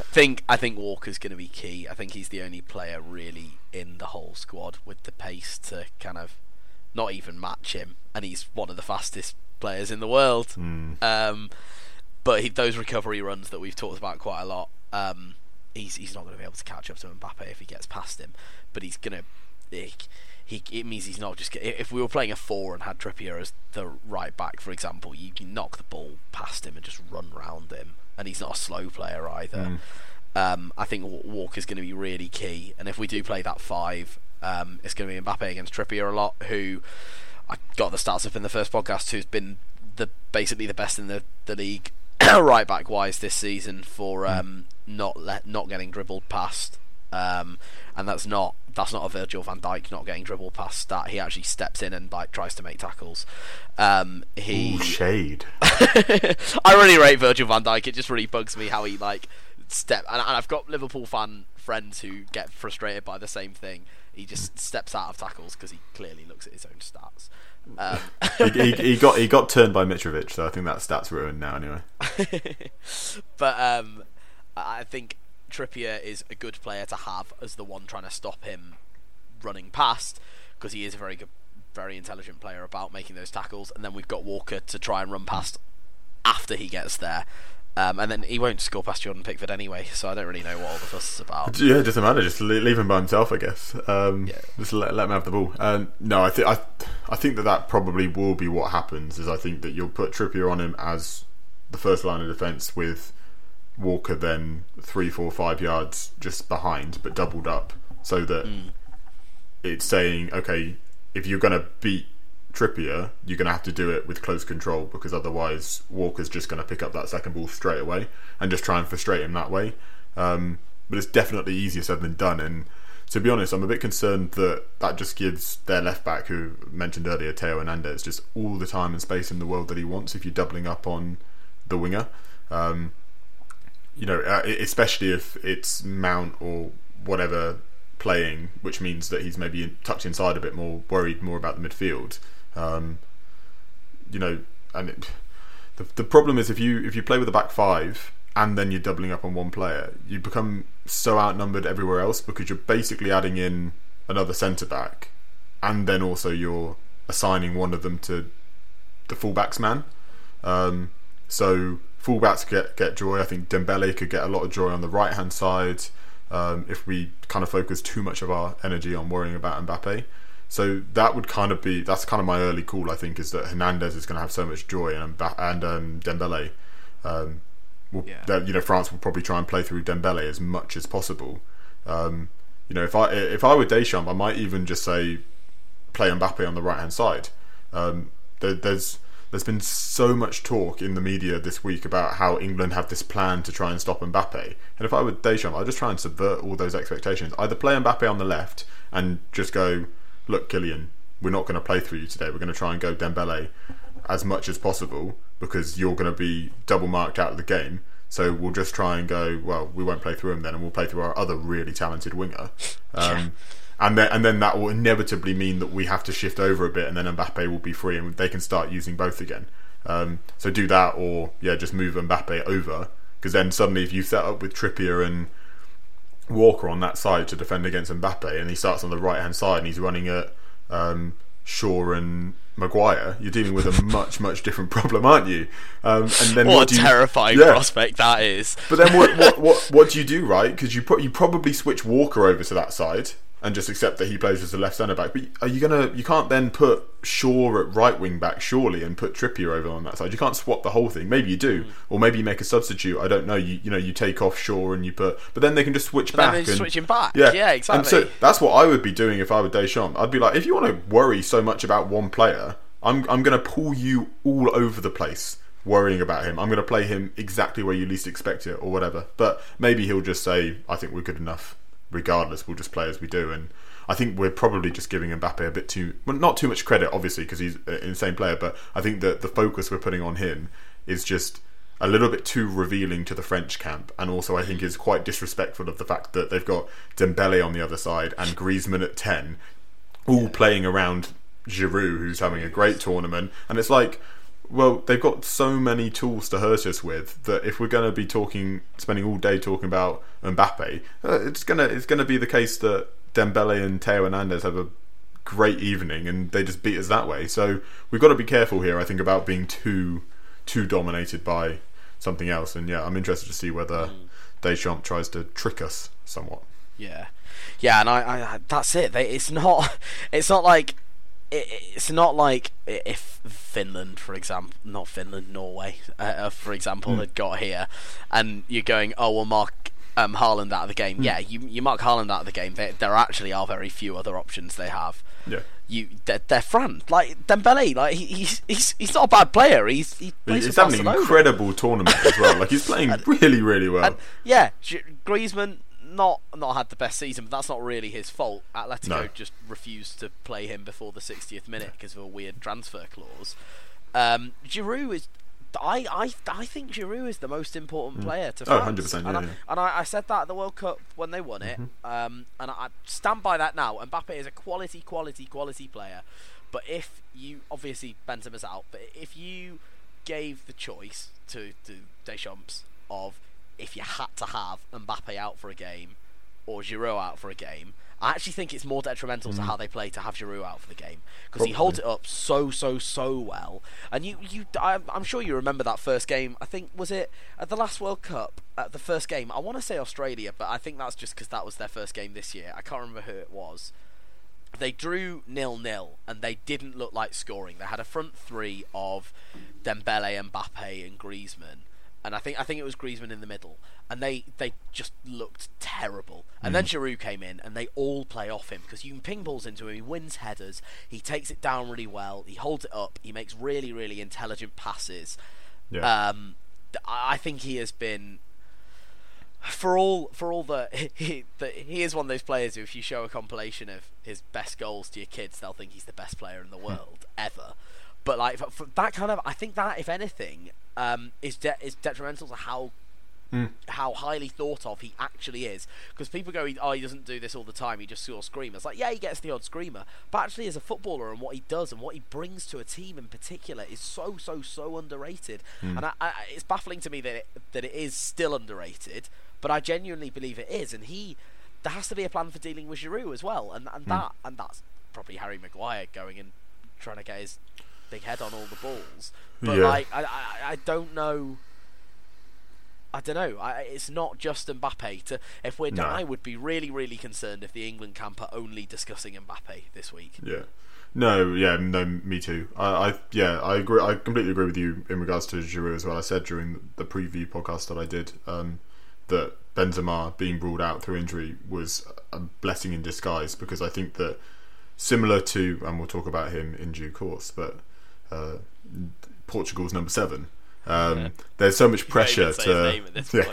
I think I think Walker's going to be key. I think he's the only player really in the whole squad with the pace to kind of not even match him, and he's one of the fastest players in the world. Um, but he, those recovery runs that we've talked about quite a lot, um, he's he's not going to be able to catch up to Mbappe if he gets past him. But he's going to. He, he, it means he's not just. If we were playing a four and had Trippier as the right back, for example, you can knock the ball past him and just run round him, and he's not a slow player either. Um, I think Wa- Walker's going to be really key, and if we do play that five, um, it's going to be Mbappe against Trippier a lot. Who I got the stats up in the first podcast, who's been the basically the best in the the league *coughs* right back wise this season for um, not let, not getting dribbled past. Um, and that's not that's not a Virgil van Dijk not getting dribbled past that. He actually steps in and like tries to make tackles. Um, he Ooh, shade. *laughs* I really rate Virgil van Dijk. It just really bugs me how he like step. And, and I've got Liverpool fan friends who get frustrated by the same thing. He just steps out of tackles because he clearly looks at his own stats. Um, he, he, *laughs* he got he got turned by Mitrovic, so I think that stat's ruined now. Anyway, *laughs* but um, I think Trippier is a good player to have as the one trying to stop him running past because he is a very good, very intelligent player about making those tackles. And then we've got Walker to try and run past after he gets there. Um, and then he won't score past Jordan Pickford anyway, so I don't really know what all the fuss is about. yeah, it doesn't matter. Just leave him by himself, I guess. Um, Yeah. Just let, let him have the ball. Um, no, I think I I think that that probably will be what happens. Is I think that you'll put Trippier on him as the first line of defence with Walker then three, four, five yards just behind, but doubled up, so that it's saying, okay, if you're going to beat Trippier, you're going to have to do it with close control because otherwise Walker's just going to pick up that second ball straight away and just try and frustrate him that way. Um, but it's definitely easier said than done. And to be honest, I'm a bit concerned that that just gives their left back, who mentioned earlier, Theo Hernandez, just all the time and space in the world that he wants if you're doubling up on the winger. Um, you know, uh, especially if it's Mount or whatever playing, which means that he's maybe tucked inside a bit more, worried more about the midfield. Um, you know, and it, the the problem is if you if you play with a back five and then you're doubling up on one player, you become so outnumbered everywhere else because you're basically adding in another centre back, and then also you're assigning one of them to the fullbacks man. Um, so fullbacks get get joy. I think Dembele could get a lot of joy on the right hand side um, if we kind of focus too much of our energy on worrying about Mbappe. So that would kind of be that's kind of my early call. I think is that Hernandez is going to have so much joy and and um, Dembele. Um, will, Yeah. that, you know, France will probably try and play through Dembele as much as possible. Um, you know, if I if I were Deschamps, I might even just say play Mbappe on the right hand side. Um, there, there's there's been so much talk in the media this week about how England have this plan to try and stop Mbappe. And if I were Deschamps, I'd just try and subvert all those expectations. Either play Mbappe on the left and just go, look, Kylian, we're not going to play through you today. We're going to try and go Dembele as much as possible because you're going to be double marked out of the game. So we'll just try and go. Well, we won't play through him then, and we'll play through our other really talented winger. Um, and then and then that will inevitably mean that we have to shift over a bit, and then Mbappe will be free, and they can start using both again. Um, so do that, or yeah, just move Mbappe over, because then suddenly if you set up with Trippier and Walker on that side to defend against Mbappe, and he starts on the right hand side and he's running at um, Shaw and Maguire, you're dealing with a *laughs* much much different problem, aren't you? Um, and then what, do a you- terrifying Yeah. prospect that is. but then what what what, *laughs* what do you do, right? Because you pro- you probably switch Walker over to that side, and just accept that he plays as a left centre back. But are you gonna? You can't then put Shaw at right wing back surely and put Trippier over on that side. You can't swap the whole thing. Maybe you do, mm. or maybe you make a substitute. I don't know. You you know you take off Shaw and you put, but then they can just switch but back. and, switch him back. Yeah, yeah, exactly. And so that's what I would be doing if I were Deschamps. I'd be like, if you want to worry so much about one player, I'm I'm going to pull you all over the place worrying about him. I'm going to play him exactly where you least expect it, or whatever. But maybe he'll just say, I think we're good enough. Regardless, we'll just play as we do and I think we're probably just giving Mbappe a bit too, well, not too much credit, obviously, because he's an insane player. But I think that the focus we're putting on him is just a little bit too revealing to the French camp, and also I think is quite disrespectful of the fact that they've got Dembele on the other side and Griezmann at ten, all playing around Giroud, who's having a great tournament, and it's like. Well, they've got so many tools to hurt us with that if we're going to be talking, spending all day talking about Mbappe, uh, it's gonna it's gonna be the case that Dembele and Theo Hernandez have a great evening and they just beat us that way. So we've got to be careful here, I think, about being too too dominated by something else. And yeah, I'm interested to see whether mm. Deschamps tries to trick us somewhat. Yeah, yeah, and I, I that's it. They, it's not *laughs* it's not like it's not like if Finland, for example, not Finland, Norway, uh, for example, mm. had got here, and you're going, oh well, Mark um, Haaland out of the game. Mm. Yeah, you you mark Haaland out of the game. There, there actually are very few other options they have. Yeah. You, they're, they're Fran, like Dembele, like he, he's he's he's not a bad player. He's he plays he's having an incredible tournament as well. Like he's playing *laughs* and, really really well. And, yeah, Griezmann not not had the best season, but that's not really his fault. Atletico no. just refused to play him before the 60th minute because of a weird transfer clause. Um, Giroud is I, I, I think Giroud is the most important mm. player to France. Oh, 100%. Yeah, and, I, yeah. and I, I, said that at the World Cup when they won it. Mm-hmm. Um, and I, stand by that now. Mbappe is a quality, quality, quality player. But if you, obviously Benzema's out, but if you gave the choice to, to Deschamps of if you had to have Mbappe out for a game or Giroud out for a game, I actually think it's more detrimental mm. to how they play to have Giroud out for the game because he holds it up so so so well. And you you I'm, I'm, sure you remember that first game. I think was it at the last World Cup at the first game. I want to say Australia, but I think that's just because that was their first game this year. I can't remember who it was. They drew nil nil and they didn't look like scoring. They had a front three of Dembele, Mbappe, and Griezmann and I think I think it was Griezmann in the middle, and they they just looked terrible. And mm. then Giroud came in, and they all play off him because you can ping balls into him. He wins headers, he takes it down really well, he holds it up, he makes really really intelligent passes. Yeah. Um, I think he has been for all for all the *laughs* he, the he is one of those players who if you show a compilation of his best goals to your kids, they'll think he's the best player in the hmm. world ever. But like for, that kind of, I think that if anything, um, is de- is detrimental to how mm. how highly thought of he actually is. Because people go, oh, he doesn't do this all the time. He just scores screamers. Like, yeah, he gets the odd screamer, but actually, as a footballer and what he does and what he brings to a team in particular is so so so underrated. Mm. And I, I, it's baffling to me that it, that it is still underrated. But I genuinely believe it is, and he there has to be a plan for dealing with Giroud as well, and and mm. that and that's probably Harry Maguire going and trying to get his big head on all the balls. But yeah. like, I, I, I don't know. I don't know. I, it's not just Mbappe. To if we're, no. I would be really, really concerned if the England camp are only discussing Mbappe this week. Yeah. No, yeah, no, me too. I, I, yeah, I agree. I completely agree with you in regards to Giroud as well. I said during the preview podcast that I did um, that Benzema being ruled out through injury was a blessing in disguise because I think that similar to, and we'll talk about him in due course, but uh, Portugal's number seven. Um, yeah. There's so much pressure to *laughs* yeah.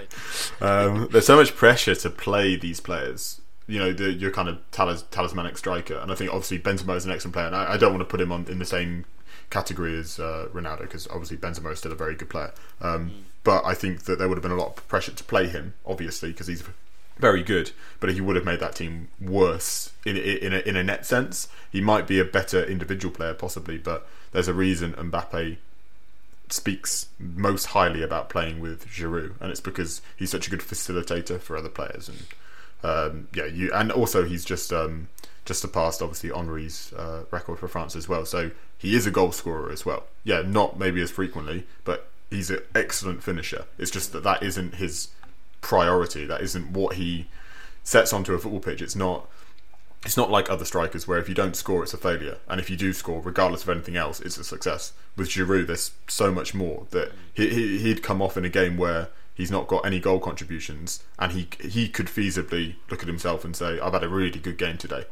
um, there's so much pressure to play these players. You know, the, your kind of talis- talismanic striker, and I think obviously Benzema is an excellent player, and I, I don't want to put him on in the same category as uh, Ronaldo because obviously Benzema is still a very good player. Um, mm. But I think that there would have been a lot of pressure to play him, obviously, because he's very good. But he would have made that team worse in in a, in a net sense. He might be a better individual player, possibly, but there's a reason Mbappe speaks most highly about playing with Giroud, and it's because he's such a good facilitator for other players, and um, yeah, you and also he's just um, just surpassed obviously Henri's uh, record for France as well. So he is a goal scorer as well. Yeah, not maybe as frequently, but he's an excellent finisher. It's just that that isn't his priority. That isn't what he sets onto a football pitch. It's not it's not like other strikers where if you don't score, it's a failure, and if you do score, regardless of anything else, it's a success. With Giroud, there's so much more that he, he he'd come off in a game where he's not got any goal contributions, and he he could feasibly look at himself and say, "I've had a really good game today."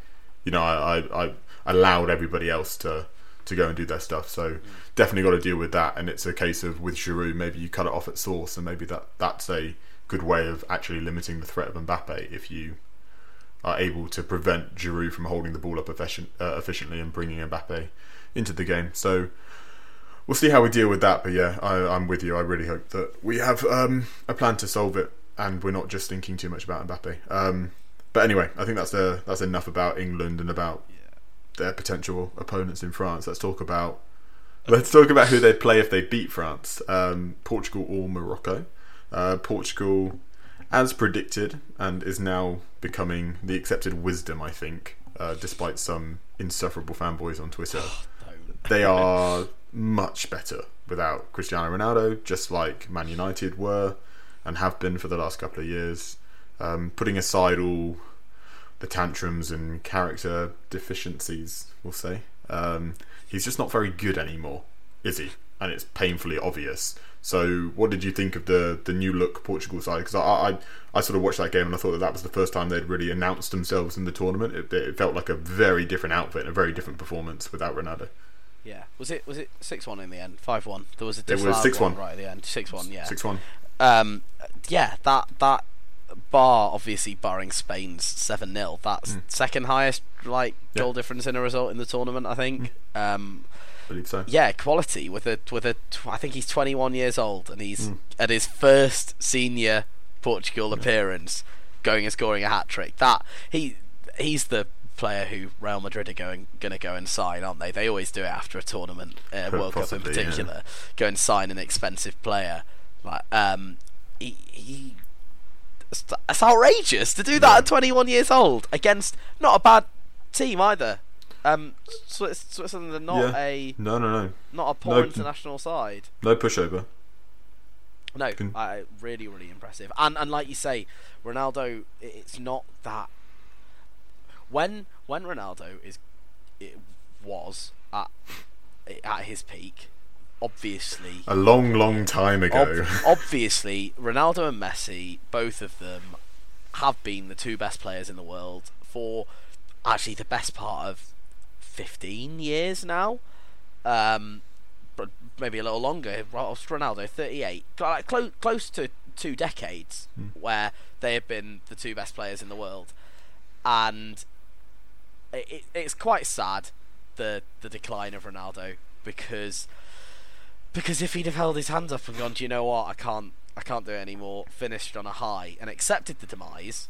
You know, I I, I allowed everybody else to to go and do their stuff. So definitely got to deal with that. And it's a case of with Giroud, maybe you cut it off at source, and maybe that that's a good way of actually limiting the threat of Mbappe if you are able to prevent Giroud from holding the ball up efficient, uh, efficiently and bringing Mbappe into the game. So we'll see how we deal with that. But yeah, I, I'm with you. I really hope that we have um, a plan to solve it, and we're not just thinking too much about Mbappe. Um, but anyway, I think that's a, that's enough about England and about their potential opponents in France. Let's talk about let's talk about who they'd play if they beat France. Um, Portugal or Morocco. Uh, Portugal, as predicted, and is now becoming the accepted wisdom. I think, uh, despite some insufferable fanboys on Twitter, they *laughs* are much better without Cristiano Ronaldo, just like Man United were and have been for the last couple of years. Um, putting aside all the tantrums and character deficiencies, we'll say. Um, he's just not very good anymore, is he? And it's painfully obvious. So, what did you think of the the new look Portugal side? Because I, I I sort of watched that game and I thought that that was the first time they'd really announced themselves in the tournament. It, it felt like a very different outfit, and a very different performance without Ronaldo. Yeah, was it was it six one in the end? Five one. There was a It was 6-1. right at the end. Six one. Yeah. Six one. Um, yeah, that that bar obviously barring Spain's seven 0 That's second highest like. Yeah. Goal difference in a result in the tournament. I think. Um, I believe so. yeah, quality with a with a. Tw- I think he's 21 years old and he's Hmm. at his first senior Portugal appearance, going and scoring a hat trick. That he he's the player who Real Madrid are going going to go and sign, aren't they? They always do it after a tournament, uh, World Cup in possibly, yeah. particular. Go and sign an expensive player. Like um, he. he it's it's outrageous to do that Yeah. at 21 years old against not a bad team either. Um, Switzerland are not Yeah. a No, no, no, not a poor No. international side. no pushover. No, Can- I, really, really impressive. And and like you say, Ronaldo, it's not that. When when Ronaldo is, it was at at his peak, obviously. A long, long time ago. ob- obviously, Ronaldo and Messi, both of them, have been the two best players in the world for actually the best part of 15 years now. Um, but maybe a little longer. Whilst Ronaldo, 38, like close close to two decades, where they have been the two best players in the world, and it, it, it's quite sad the the decline of Ronaldo because because if he'd have held his hands up and gone, do you know what, I can't I can't do it anymore, finished on a high and accepted the demise,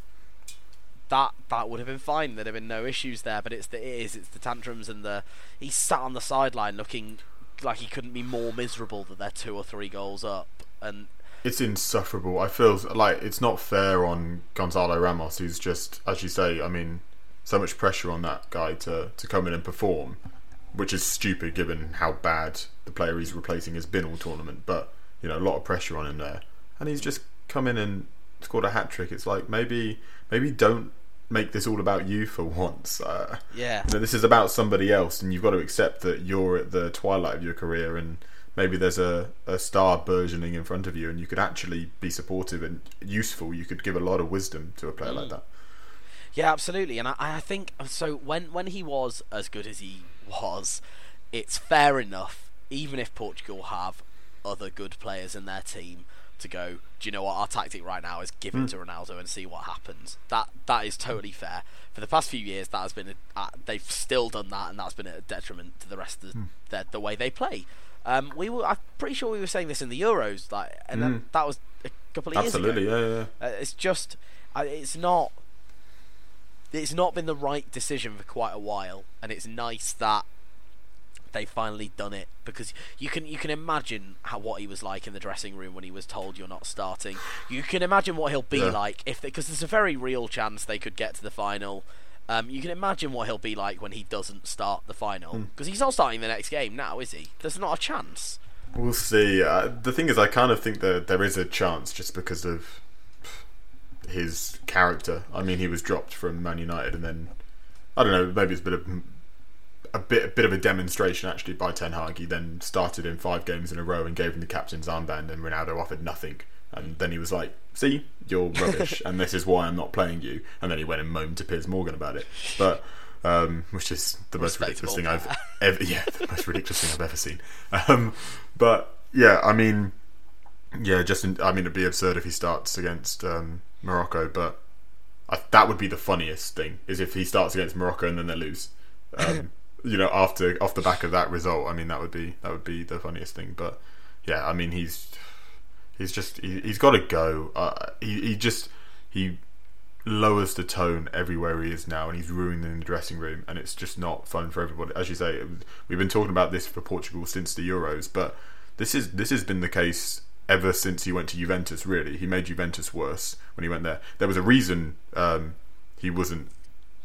that that would have been fine. There'd have been no issues there. But it's the it is it's the tantrums and the he sat on the sideline looking like he couldn't be more miserable that they're two or three goals up and it's insufferable. I feel like it's not fair on Gonzalo Ramos, who's just, as you say, I mean, so much pressure on that guy to, to come in and perform, which is stupid given how bad the player he's replacing has been all tournament. But you know, a lot of pressure on him there, and he's just come in and scored a hat trick. It's like maybe maybe don't make this all about you for *laughs* once. Uh, yeah you know, this is about somebody else, and you've got to accept that you're at the twilight of your career, and maybe there's a, a star burgeoning in front of you, and you could actually be supportive and useful. You could give a lot of wisdom to a player like that. Yeah, absolutely, and I, I think so. When when he was as good as he was, it's fair enough. Even if Portugal have other good players in their team, to go, do you know what? Our tactic right now is give it to Ronaldo and see what happens. That that is totally fair. For the past few years, that has been a, uh, they've still done that, and that's been a detriment to the rest of the, the, the way they play. Um, we were, I'm pretty sure we were saying this in the Euros, like, and then that was a couple of years ago. Absolutely, yeah, yeah. yeah. Uh, it's just, uh, it's not. It's not been the right decision for quite a while, and it's nice that they finally done it because you can you can imagine how what he was like in the dressing room when he was told you're not starting. You can imagine what he'll be Yeah. like if because there's a very real chance they could get to the final. Um, you can imagine what he'll be like when he doesn't start the final Hmm. because he's not starting the next game now, is he? There's not a chance. We'll see. Uh, the thing is, I kind of think that there is a chance just because of his character. I mean, he was dropped from Man United and then I don't know. Maybe it's a bit of a bit a bit of a demonstration actually by Ten Hag. He then started in five games in a row and gave him the captain's armband, and Ronaldo offered nothing. And then he was like, "See, you're rubbish, *laughs* and this is why I'm not playing you." And then he went and moaned to Piers Morgan about it. But um, which is the most ridiculous thing I've ever yeah the most ridiculous thing I've ever seen. Um, but yeah, I mean, yeah, just in, I mean it'd be absurd if he starts against um, Morocco, but I, that would be the funniest thing is if he starts against Morocco and then they lose. Um, *laughs* you know, after off the back of that result, I mean that would be that would be the funniest thing. But yeah, I mean he's he's just he, has got to go. Uh, he he just he lowers the tone everywhere he is now, and he's ruining the dressing room, and it's just not fun for everybody. As you say, we've been talking about this for Portugal since the Euros, but this is this has been the case ever since he went to Juventus. Really, he made Juventus worse when he went there. There was a reason um, he wasn't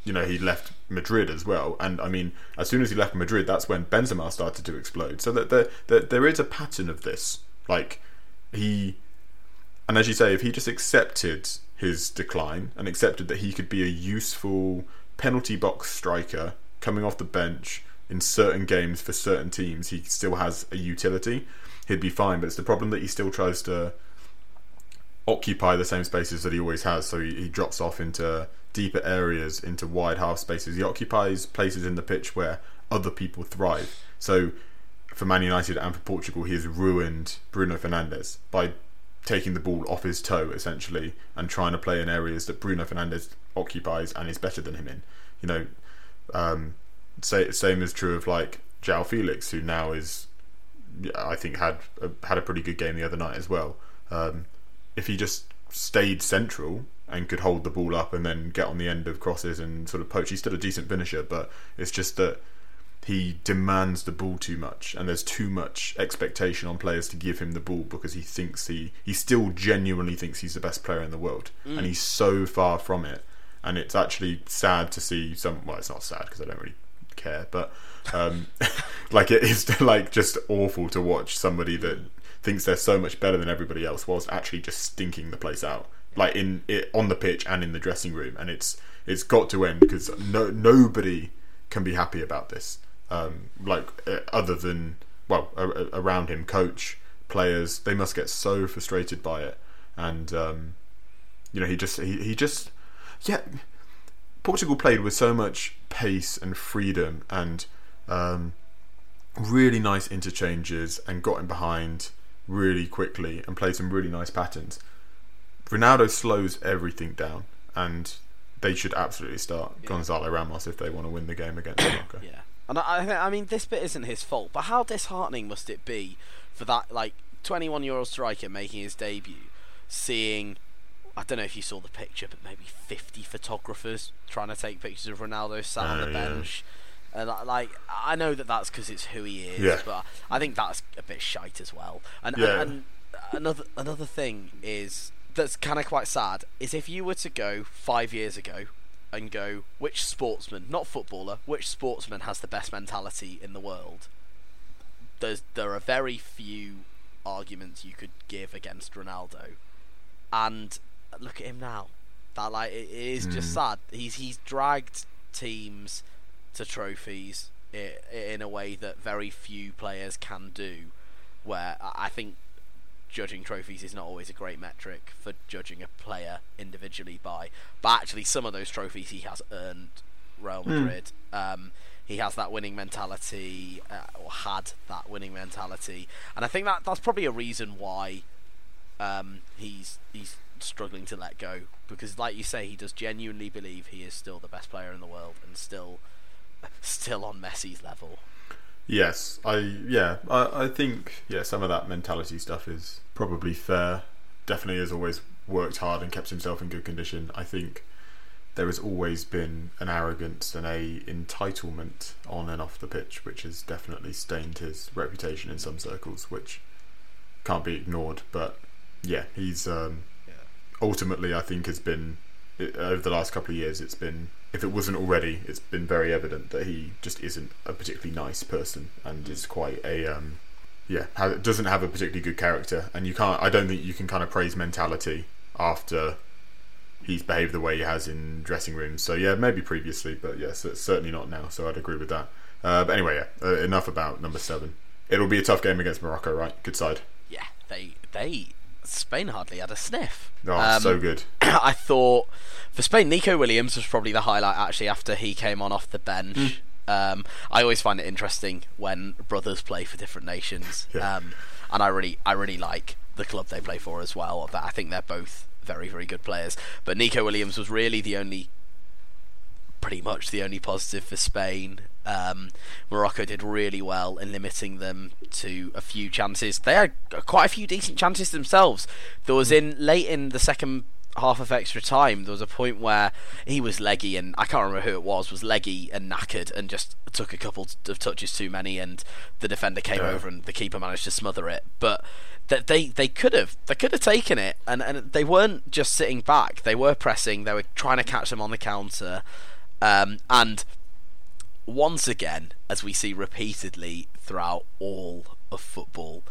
you know, he left Madrid as well. And I mean, as soon as he left Madrid, that's when Benzema started to explode. So that there, there, there is a pattern of this. Like he, and as you say, if he just accepted his decline and accepted that he could be a useful penalty box striker coming off the bench in certain games for certain teams, he still has a utility. He'd be fine. But it's the problem that he still tries to occupy the same spaces that he always has. So he, he drops off into deeper areas into wide half spaces. He occupies places in the pitch where other people thrive. So for Man United and for Portugal, he has ruined Bruno Fernandes by taking the ball off his toe essentially and trying to play in areas that Bruno Fernandes occupies and is better than him in. You know, um, say, same is true of like João Felix, who now is, I think had a, had a pretty good game the other night as well. Um, if he just stayed central and could hold the ball up and then get on the end of crosses and sort of poach. He's still a decent finisher, but it's just that he demands the ball too much and there's too much expectation on players to give him the ball because he thinks he he still genuinely thinks he's the best player in the world mm. and he's so far from it and it's actually sad to see some well it's not sad because I don't really care but um, *laughs* like it is *laughs* like just awful to watch somebody that thinks they're so much better than everybody else whilst actually just stinking the place out like in it on the pitch and in the dressing room, and it's it's got to end because no nobody can be happy about this. Um, like uh, other than well around him, coach, players, they must get so frustrated by it, and um, you know he just he, he just yeah. Portugal played with so much pace and freedom and um, really nice interchanges and got in behind really quickly and play some really nice patterns. Ronaldo slows everything down, and they should absolutely start yeah. Gonzalo Ramos if they want to win the game against *coughs* Morocco. yeah, and I, I mean this bit isn't his fault, but how disheartening must it be for that like 21 year old striker making his debut, seeing I don't know if you saw the picture, but maybe 50 photographers trying to take pictures of Ronaldo sat uh, on the oh, bench. Yeah. And like, I know that that's because it's who he is, yeah. but I think that's a bit shite as well. And, yeah. and, and another another thing is that's kind of quite sad is if you were to go five years ago and go which sportsman, not footballer, which sportsman has the best mentality in the world. There's there are very few arguments you could give against Ronaldo, and look at him now. That like it is mm. just sad. He's he's dragged teams to trophies in a way that very few players can do. Where I think judging trophies is not always a great metric for judging a player individually by. But actually, some of those trophies he has earned Real hmm. Madrid. Mm. Um, he has that winning mentality, uh, or had that winning mentality, and I think that that's probably a reason why um, he's he's struggling to let go because, like you say, he does genuinely believe he is still the best player in the world and still still on Messi's level. Yes, I yeah, I, I think yeah, some of that mentality stuff is probably fair. Definitely has always worked hard and kept himself in good condition. I think there has always been an arrogance and a entitlement on and off the pitch, which has definitely stained his reputation in some circles, which can't be ignored. But yeah, he's um, yeah. ultimately, I think, has been over the last couple of years. It's been if it wasn't already, it's been very evident that he just isn't a particularly nice person and is quite a um, yeah doesn't have a particularly good character. And you can't. I don't think you can kind of praise mentality after he's behaved the way he has in dressing rooms. So yeah, maybe previously, but yeah, certainly not now. So I'd agree with that. Uh, but anyway, yeah, uh, enough about number seven. It'll be a tough game against Morocco, right? Good side. Yeah, they they Spain hardly had a sniff. Oh, um, so good. *clears throat* I thought for Spain, Nico Williams was probably the highlight actually after he came on off the bench. Mm. Um, I always find it interesting when brothers play for different nations, yeah. um, and I really, I really like the club they play for as well. That I think they're both very, very good players. But Nico Williams was really the only, pretty much the only positive for Spain. Um, Morocco did really well in limiting them to a few chances. They had quite a few decent chances themselves. There was in late in the second half of extra time, there was a point where he was leggy, and I can't remember who it was, was leggy and knackered, and just took a couple of touches too many, and the defender came yeah. over, and the keeper managed to smother it. But that they they could have they could have taken it, and and they weren't just sitting back; they were pressing, they were trying to catch them on the counter, um, and once again, as we see repeatedly throughout all of football,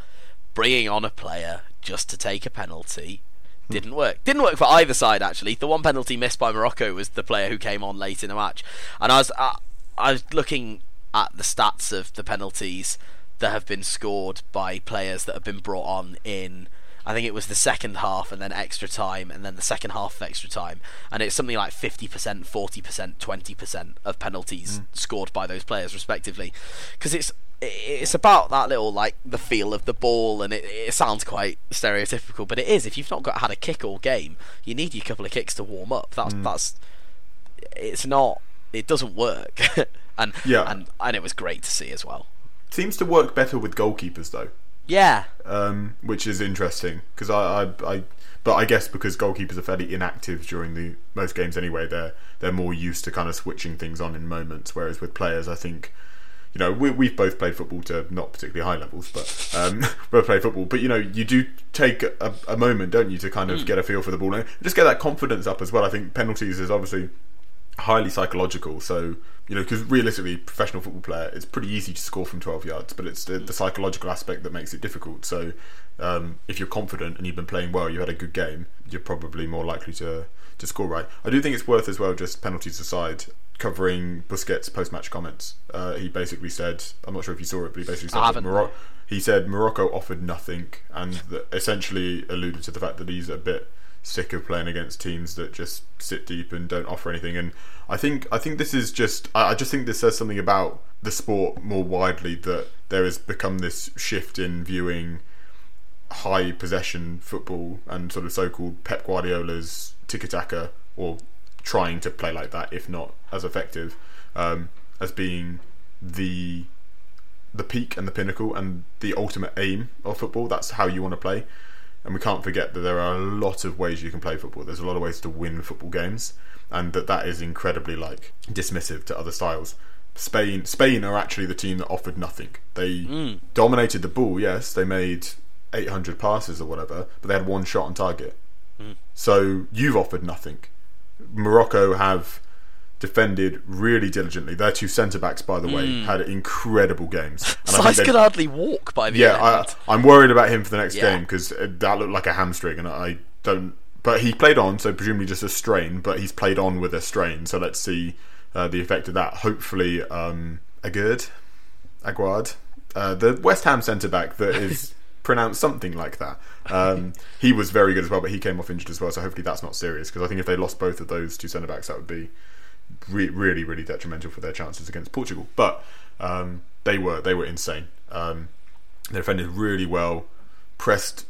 bringing on a player just to take a penalty hmm. didn't work. Didn't work for either side actually. The one penalty missed by Morocco was the player who came on late in the match, and I was I, I was looking at the stats of the penalties that have been scored by players that have been brought on in. I think it was the second half and then extra time and then the second half of extra time. And it's something like 50%, 40%, 20% of penalties mm. scored by those players, respectively. Because it's it's about that little like the feel of the ball, and it, it sounds quite stereotypical, but it is. If you've not got had a kick all game, you need a couple of kicks to warm up. That's mm. that's it's not. It doesn't work, *laughs* and yeah, and and it was great to see as well. Seems to work better with goalkeepers though. Yeah, um, which is interesting because I, I, I, but I guess because goalkeepers are fairly inactive during the most games anyway, they're they're more used to kind of switching things on in moments. Whereas with players, I think you know, we, we've both played football to not particularly high levels, but um, *laughs* both play football. But you know, you do take a, a moment, don't you, to kind of mm. get a feel for the ball and just get that confidence up as well. I think penalties is obviously highly psychological. So you know, because realistically, professional football player, it's pretty easy to score from 12 yards, but it's the, the psychological aspect that makes it difficult. So um, if you're confident and you've been playing well, you had a good game, you're probably more likely to to score right. I do think it's worth as well, just penalties aside, covering Busquets' post-match comments. Uh, he basically said, "I'm not sure if you saw it, but he basically said Morocco." He said Morocco offered nothing, and essentially alluded to the fact that he's a bit sick of playing against teams that just sit deep and don't offer anything. And I think I think this is just I, I just think this says something about the sport more widely that there has become this shift in viewing high possession football and sort of so-called Pep Guardiola's tiki-taka or trying to play like that, if not as effective, um, as being the the peak and the pinnacle and the ultimate aim of football. That's how you want to play. And we can't forget that there are a lot of ways you can play football. There's a lot of ways to win football games, and that that is incredibly like dismissive to other styles. Spain, Spain are actually the team that offered nothing. They mm. dominated the ball. Yes, they made 800 passes or whatever, but they had one shot on target. Mm. So you've offered nothing. Morocco have defended really diligently. Their two centre backs, by the way, mm. had incredible games. Saiss could hardly walk by the end. yeah, end. I, am worried about him for the next yeah. game because that looked like a hamstring, and I don't. But he played on, so presumably just a strain. But he's played on with a strain, so let's see uh, the effect of that. Hopefully, um, Aguerd, Aguard, uh, the West Ham centre back that is *laughs* pronounced something like that. Um, he was very good as well, but he came off injured as well. So hopefully that's not serious because I think if they lost both of those two centre backs, that would be re- really, really detrimental for their chances against Portugal. But um, they were they were insane. Um, they defended really well, pressed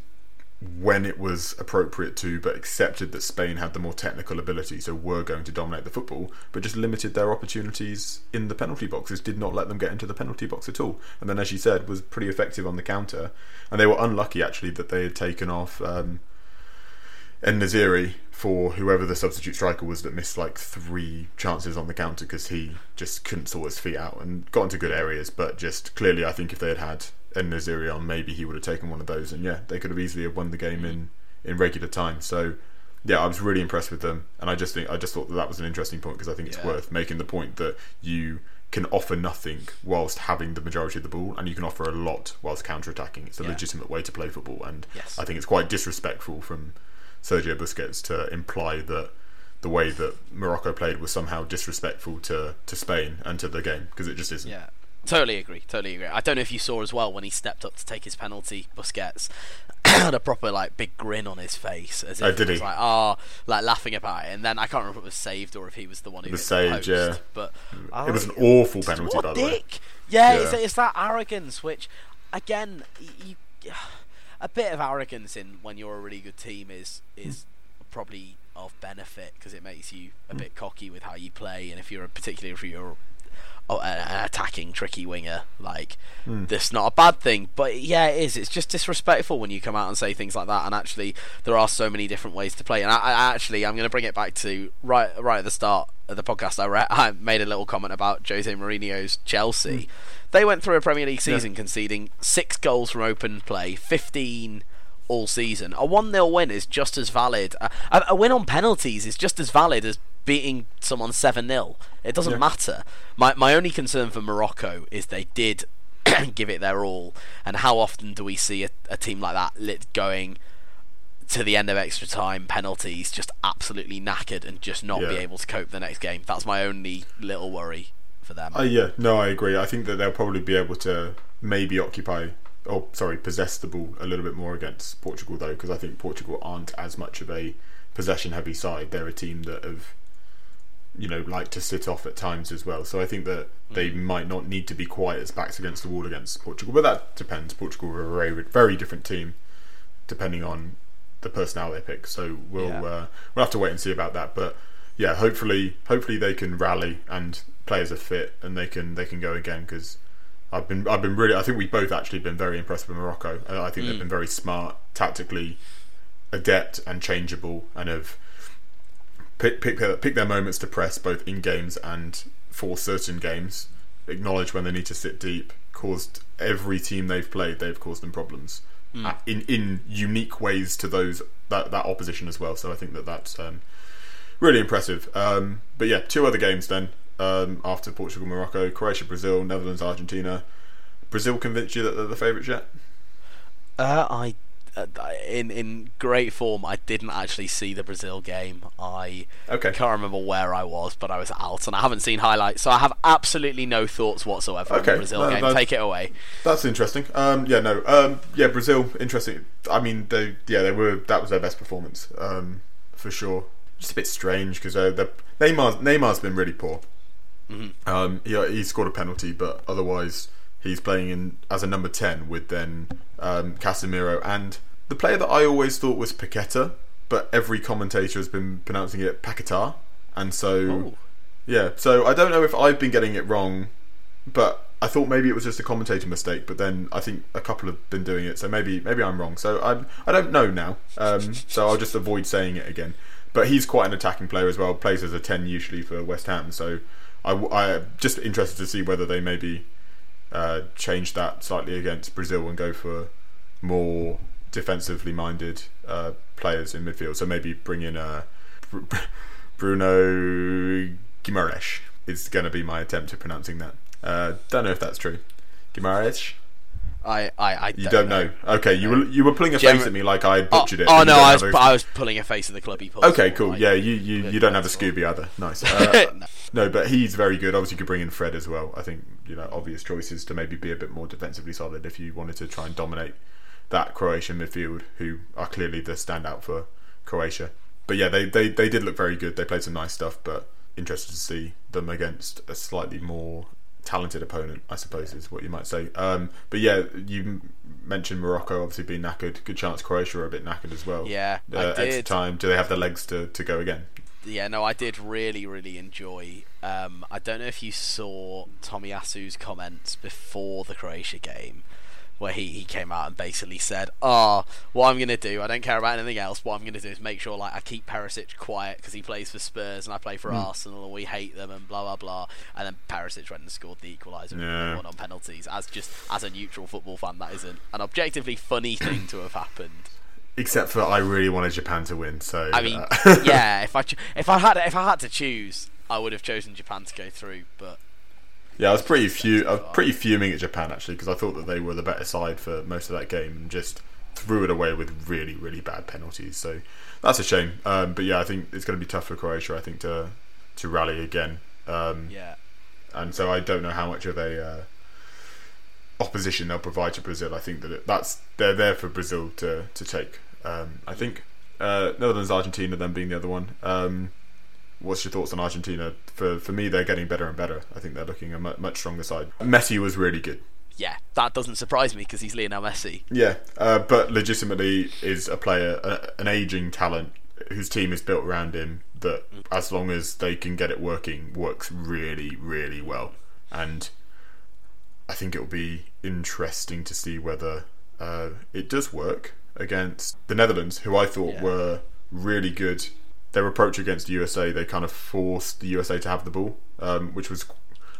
when it was appropriate to, but accepted that Spain had the more technical ability, so were going to dominate the football, but just limited their opportunities in the penalty boxes, did not let them get into the penalty box at all. And then, as you said, was pretty effective on the counter. And they were unlucky, actually, that they had taken off um, En-Nesyri for whoever the substitute striker was that missed like three chances on the counter because he just couldn't sort his feet out and got into good areas, but just clearly, I think if they had had En-Nesyri on, maybe he would have taken one of those, and yeah, they could have easily have won the game in in regular time. So yeah, I was really impressed with them, and I just think I just thought that that was an interesting point because I think it's yeah. worth making the point that you can offer nothing whilst having the majority of the ball, and you can offer a lot whilst counter attacking. It's a yeah. legitimate way to play football, and yes. I think it's quite disrespectful from Sergio Busquets to imply that the way that Morocco played was somehow disrespectful to, to Spain and to the game because it just isn't. Yeah. Totally agree. Totally agree. I don't know if you saw as well when he stepped up to take his penalty. Busquets *coughs* had a proper like big grin on his face, as if Oh, did he was he? like, "Ah," like laughing about it. And then I can't remember if it was saved or if he was the one who was the saved, yeah. But It was an Oh, awful penalty, what by a the way. dick. Yeah, It's, it's that arrogance, which again, you, a bit of arrogance in when you're a really good team is is probably of benefit because it makes you a bit cocky with how you play, and if you're a, particularly if you're oh, an attacking tricky winger, like hmm. that's not a bad thing. But yeah, it is. It's just disrespectful when you come out and say things like that. And actually, there are so many different ways to play. And I, I actually, I'm going to bring it back to right right at the start of the podcast. I, re- I made a little comment about Jose Mourinho's Chelsea. Hmm. They went through a Premier League season conceding six goals from open play, 15 all season. A 1 0 win is just as valid. A a win on penalties is just as valid as beating someone 7 0. It doesn't Yeah. matter. My, my only concern for Morocco is they did *coughs* give it their all. And how often do we see a, a team like that lit going to the end of extra time, penalties, just absolutely knackered and just not be able to cope the next game? That's my only little worry for them. Uh, yeah, no, I agree. I think that they'll probably be able to maybe occupy, or sorry, possess the ball a little bit more against Portugal, though, because I think Portugal aren't as much of a possession-heavy side. They're a team that have, you know, like to sit off at times as well. So I think that they might not need to be quite as backs against the wall against Portugal, but that depends. Portugal are a very, very different team, depending on the personnel they pick. So we'll Yeah. uh, we'll have to wait and see about that. But yeah, hopefully, hopefully they can rally and players are fit and they can they can go again because I've been I've been really I think we've both actually been very impressed with Morocco. I think they've been very smart, tactically adept and changeable, and have pick pick their, pick their moments to press both in games and for certain games. Acknowledge when they need to sit deep. Caused every team they've played, they've caused them problems uh, in in unique ways to those that that opposition as well. So I think that that's um, really impressive. Um, but yeah, two other games then um, after Portugal, Morocco, Croatia, Brazil, Netherlands, Argentina. Brazil convinced you that they're the favourites yet? Uh, I, in in great form. I didn't actually see the Brazil game. I Okay. can't remember where I was, but I was out, and I haven't seen highlights, so I have absolutely no thoughts whatsoever on the Okay, Brazil no, game. Take it away. That's interesting. Um, yeah, no, um, yeah, Brazil, interesting. I mean, they, yeah, they were. That was their best performance um, for sure. Just a bit strange because uh, the- Neymar Neymar's been really poor. Um, he he scored a penalty, but otherwise he's playing in as a number ten with then um, Casemiro and the player that I always thought was Paqueta, but every commentator has been pronouncing it Paquetá, and so Ooh. yeah. So I don't know if I've been getting it wrong, but I thought maybe it was just a commentator mistake. But then I think a couple have been doing it, so maybe maybe I'm wrong. So I I don't know now. Um, so I'll just avoid saying it again. But he's quite an attacking player as well. Plays as a ten usually for West Ham. So I I just interested to see whether they maybe uh, change that slightly against Brazil and go for more defensively minded uh, players in midfield. So maybe bring in uh, Br- Br- Bruno Guimaraes is going to be my attempt at pronouncing that. Uh, don't know if that's true. Guimaraes? I, I, I You don't know. Okay, you were you were pulling a face at me like I Oh, butchered it. oh no, I was, a- I was pulling a face of the club he pulls. Okay, cool. like- Yeah, you you, you don't have a Scooby either. Nice. *laughs* Uh, No. no, but he's very good. Obviously, you could bring in Fred as well. I think you know obvious choices to maybe be a bit more defensively solid if you wanted to try and dominate that Croatian midfield, who are clearly the standout for Croatia. But yeah, they they, they did look very good. They played some nice stuff, but interested to see them against a slightly more talented opponent, I suppose is what you might say. Um, but yeah, you mentioned Morocco obviously being knackered. Good chance Croatia are a bit knackered as well. Yeah, uh, extra time. Do they have the legs to, to go again? yeah, no, I did really, really enjoy. Um, I don't know if you saw Tomiyasu's comments before the Croatia game, where he, he came out and basically said, "Oh, what I'm gonna do, I don't care about anything else. What I'm gonna do is make sure like I keep Perisic quiet because he plays for Spurs and I play for Arsenal and we hate them and blah blah blah." And then Perisic went and scored the equaliser and Yeah. won on penalties. As just as a neutral football fan, that isn't an objectively funny *clears throat* thing to have happened. Except for I really wanted Japan to win, so I mean, uh, *laughs* yeah. If I if I had if I had to choose, I would have chosen Japan to go through. But yeah, I was pretty fu- I was pretty fuming at Japan actually because I thought that they were the better side for most of that game and just threw it away with really really bad penalties. So that's a shame. Um, but yeah, I think it's going to be tough for Croatia. I think to to rally again. Um, yeah. And so I don't know how much of a uh, opposition they'll provide to Brazil. I think that it, that's they're there for Brazil to to take. Um, I think uh, Netherlands, Argentina, then being the other one. Um, what's your thoughts on Argentina? For for me, they're getting better and better. I think they're looking a much, much stronger side. Messi was really good. Yeah, that doesn't surprise me because he's Lionel Messi. Yeah, uh, but legitimately is a player, a, an aging talent whose team is built around him. That as long as they can get it working, works really, really well. And I think it will be interesting to see whether uh, it does work against the Netherlands, who I thought Yeah. were really good. Their approach against the USA, they kind of forced the USA to have the ball, um, which was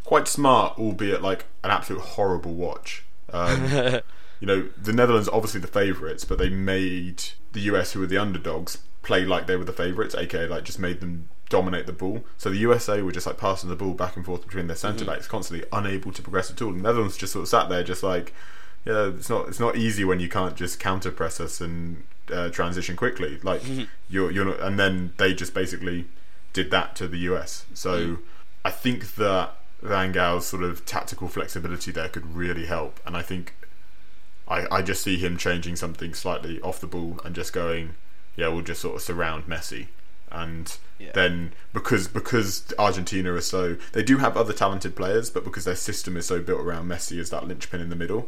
quite smart, albeit like an absolute horrible watch. Um, *laughs* you know, the Netherlands obviously the favourites, but they made the US, who were the underdogs, play like they were the favourites, aka like just made them dominate the ball. So the USA were just like passing the ball back and forth between their centre backs, constantly unable to progress at all. And the Netherlands just sort of sat there, just like, yeah, it's not it's not easy when you can't just counter press us and uh, transition quickly. Like you're you're not, and then they just basically did that to the US. So I think that Van Gaal's sort of tactical flexibility there could really help, and I think I, I just see him changing something slightly off the ball and just going, yeah, we'll just sort of surround Messi, and Yeah. then because because Argentina are so they do have other talented players, but because their system is so built around Messi as that linchpin in the middle,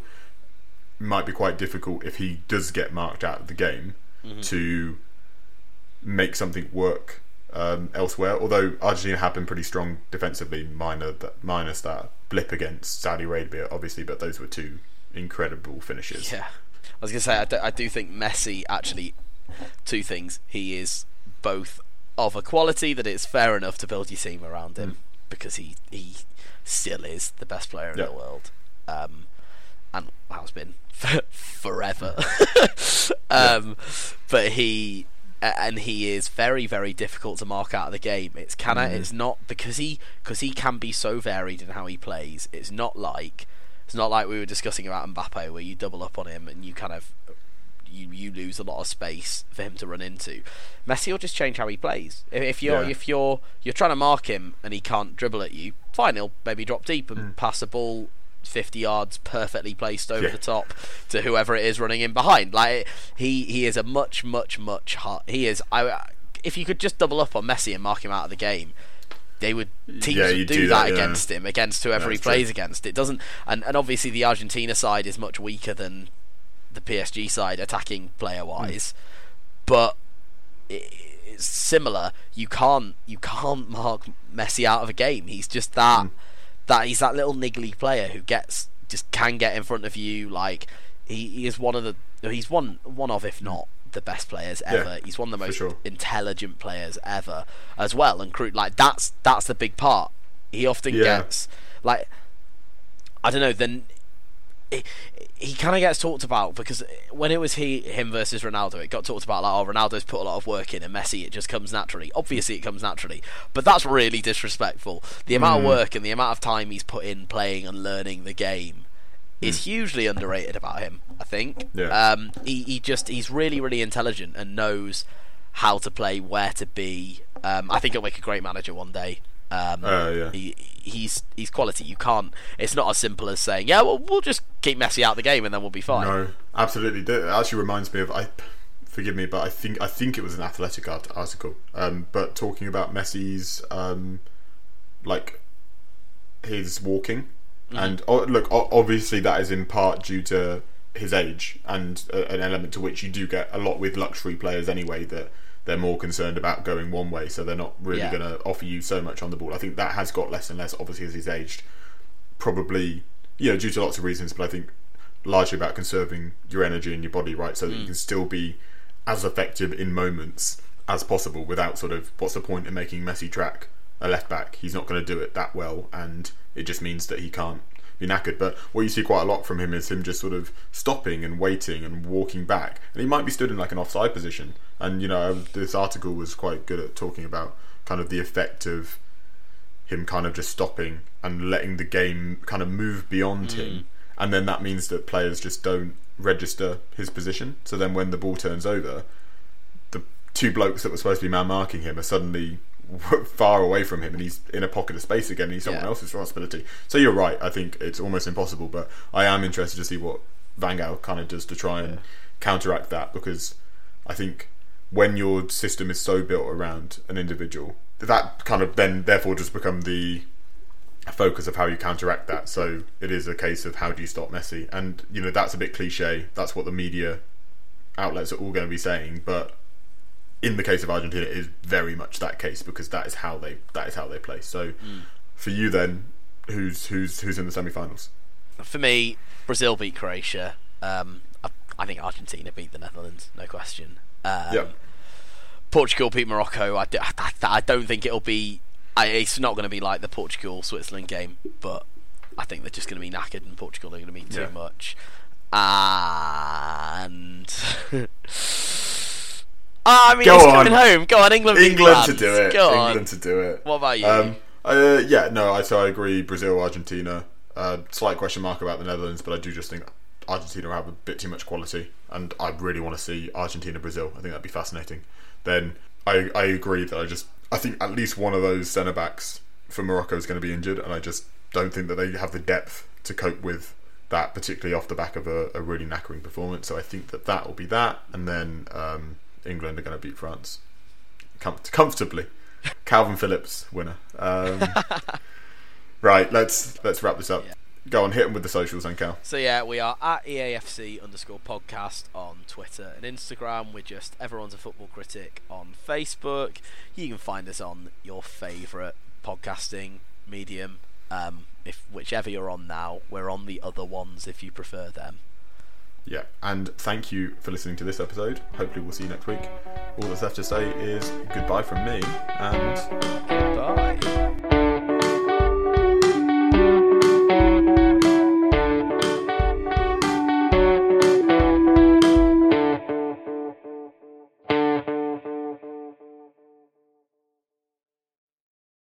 might be quite difficult if he does get marked out of the game to make something work um, elsewhere. Although Argentina have been pretty strong defensively, minor that minus that blip against Saudi Arabia, obviously, but those were two incredible finishes. Yeah. I was going to say, I do, I do think Messi actually, two things. He is both of a quality that it's fair enough to build your team around him because he, he still is the best player in Yeah. the world. Um, and has been for *laughs* forever. *laughs* um, But he. And he is very, very difficult to mark out of the game. It's can I, It's not because he because he can be so varied in how he plays. It's not like it's not like we were discussing about Mbappe, where you double up on him and you kind of you you lose a lot of space for him to run into. Messi will just change how he plays. If, if you're Yeah. if you're you're trying to mark him and he can't dribble at you, fine, he'll maybe drop deep and pass the ball. 50 yards perfectly placed over Yeah. the top to whoever it is running in behind like he he is a much much much hot. he is I if you could just double up on Messi and mark him out of the game they would teams Yeah, would you do, do that, that, yeah. against him against whoever he plays true. against it doesn't and, and obviously the Argentina side is much weaker than the PSG side attacking player wise mm. but i it's similar you can't you can't mark Messi out of a game he's just that mm. That he's that little niggly player who gets just can get in front of you like he, he is one of the he's one one of if not the best players Yeah, ever he's one of the most sure. intelligent players ever as well and cru- like that's that's the big part he often Yeah. gets like I don't know then he, he kind of gets talked about because when it was he him versus Ronaldo, it got talked about like oh Ronaldo's put a lot of work in and Messi it just comes naturally. Obviously it comes naturally, but that's really disrespectful. The amount of work and the amount of time he's put in playing and learning the game is hugely underrated about him. I think. Yeah. Um, he he just he's really really intelligent and knows how to play, where to be. Um, I think he'll make a great manager one day. Um, Uh, yeah. he, he's he's quality. You can't. It's not as simple as saying, "Yeah, well, we'll just keep Messi out of the game and then we'll be fine." No, absolutely. That actually reminds me of I. Forgive me, but I think I think it was an athletic art- article. Um, but talking about Messi's um, like his walking, and oh, look, obviously that is in part due to his age and uh, an element to which you do get a lot with luxury players anyway that they're more concerned about going one way, so they're not really Yeah. going to offer you so much on the ball. I think that has got less and less, obviously, as he's aged. Probably, you know, due to lots of reasons, but I think largely about conserving your energy and your body, right, so that you mm. can still be as effective in moments as possible without sort of what's the point in making Messi track a left back? He's not going to do it that well, and it just means that he can't be knackered. But what you see quite a lot from him is him just sort of stopping and waiting and walking back, and he might be stood in like an offside position. And you know, this article was quite good at talking about kind of the effect of him kind of just stopping and letting the game kind of move beyond mm. him and then that means that players just don't register his position. So then when the ball turns over, the two blokes that were supposed to be man marking him are suddenly far away from him and he's in a pocket of space again and he's someone Yeah. else's responsibility. So you're right, I think it's almost impossible, but I am interested to see what Van Gaal kind of does to try and counteract that because I think when your system is so built around an individual, that kind of then therefore just become the focus of how you counteract that. So it is a case of how do you stop Messi, and you know that's a bit cliche. That's what the media outlets are all going to be saying, but in the case of Argentina, it is very much that case because that is how they that is how they play. So for you then, who's who's who's in the semi-finals? For me, Brazil beat Croatia. Um, I, I think Argentina beat the Netherlands, no question. Um, Yeah. Portugal beat Morocco. I, do, I, I don't think it'll be. I, it's not going to be like the Portugal Switzerland game, but I think they're just going to be knackered, and Portugal are going to be too Yeah. much. And *laughs* Ah, I mean, Go it's on. coming home. Go on, England. England to do it. Go England on. to do it. What about you? Um, uh, yeah, no, I, so I agree. Brazil, Argentina. Uh, slight question mark about the Netherlands, but I do just think Argentina have a bit too much quality, and I really want to see Argentina, Brazil. I think that'd be fascinating. Then I, I agree that I just I think at least one of those centre backs for Morocco is going to be injured, and I just don't think that they have the depth to cope with that, particularly off the back of a, a really knackering performance. So I think that that will be that, and then um, England are going to beat France Com- comfortably. *laughs* Kalvin Phillips winner. Um, *laughs* right, let's let's wrap this up. Yeah. Go on, hit him with the socials, then Cal. So yeah, we are at EAFC underscore podcast on Twitter and Instagram. We're just everyone's a football critic on Facebook. You can find us on your favourite podcasting medium. Um, if whichever you're on now, we're on the other ones if you prefer them. Yeah, and thank you for listening to this episode. Hopefully, we'll see you next week. All that's left to say is goodbye from me, and Bye.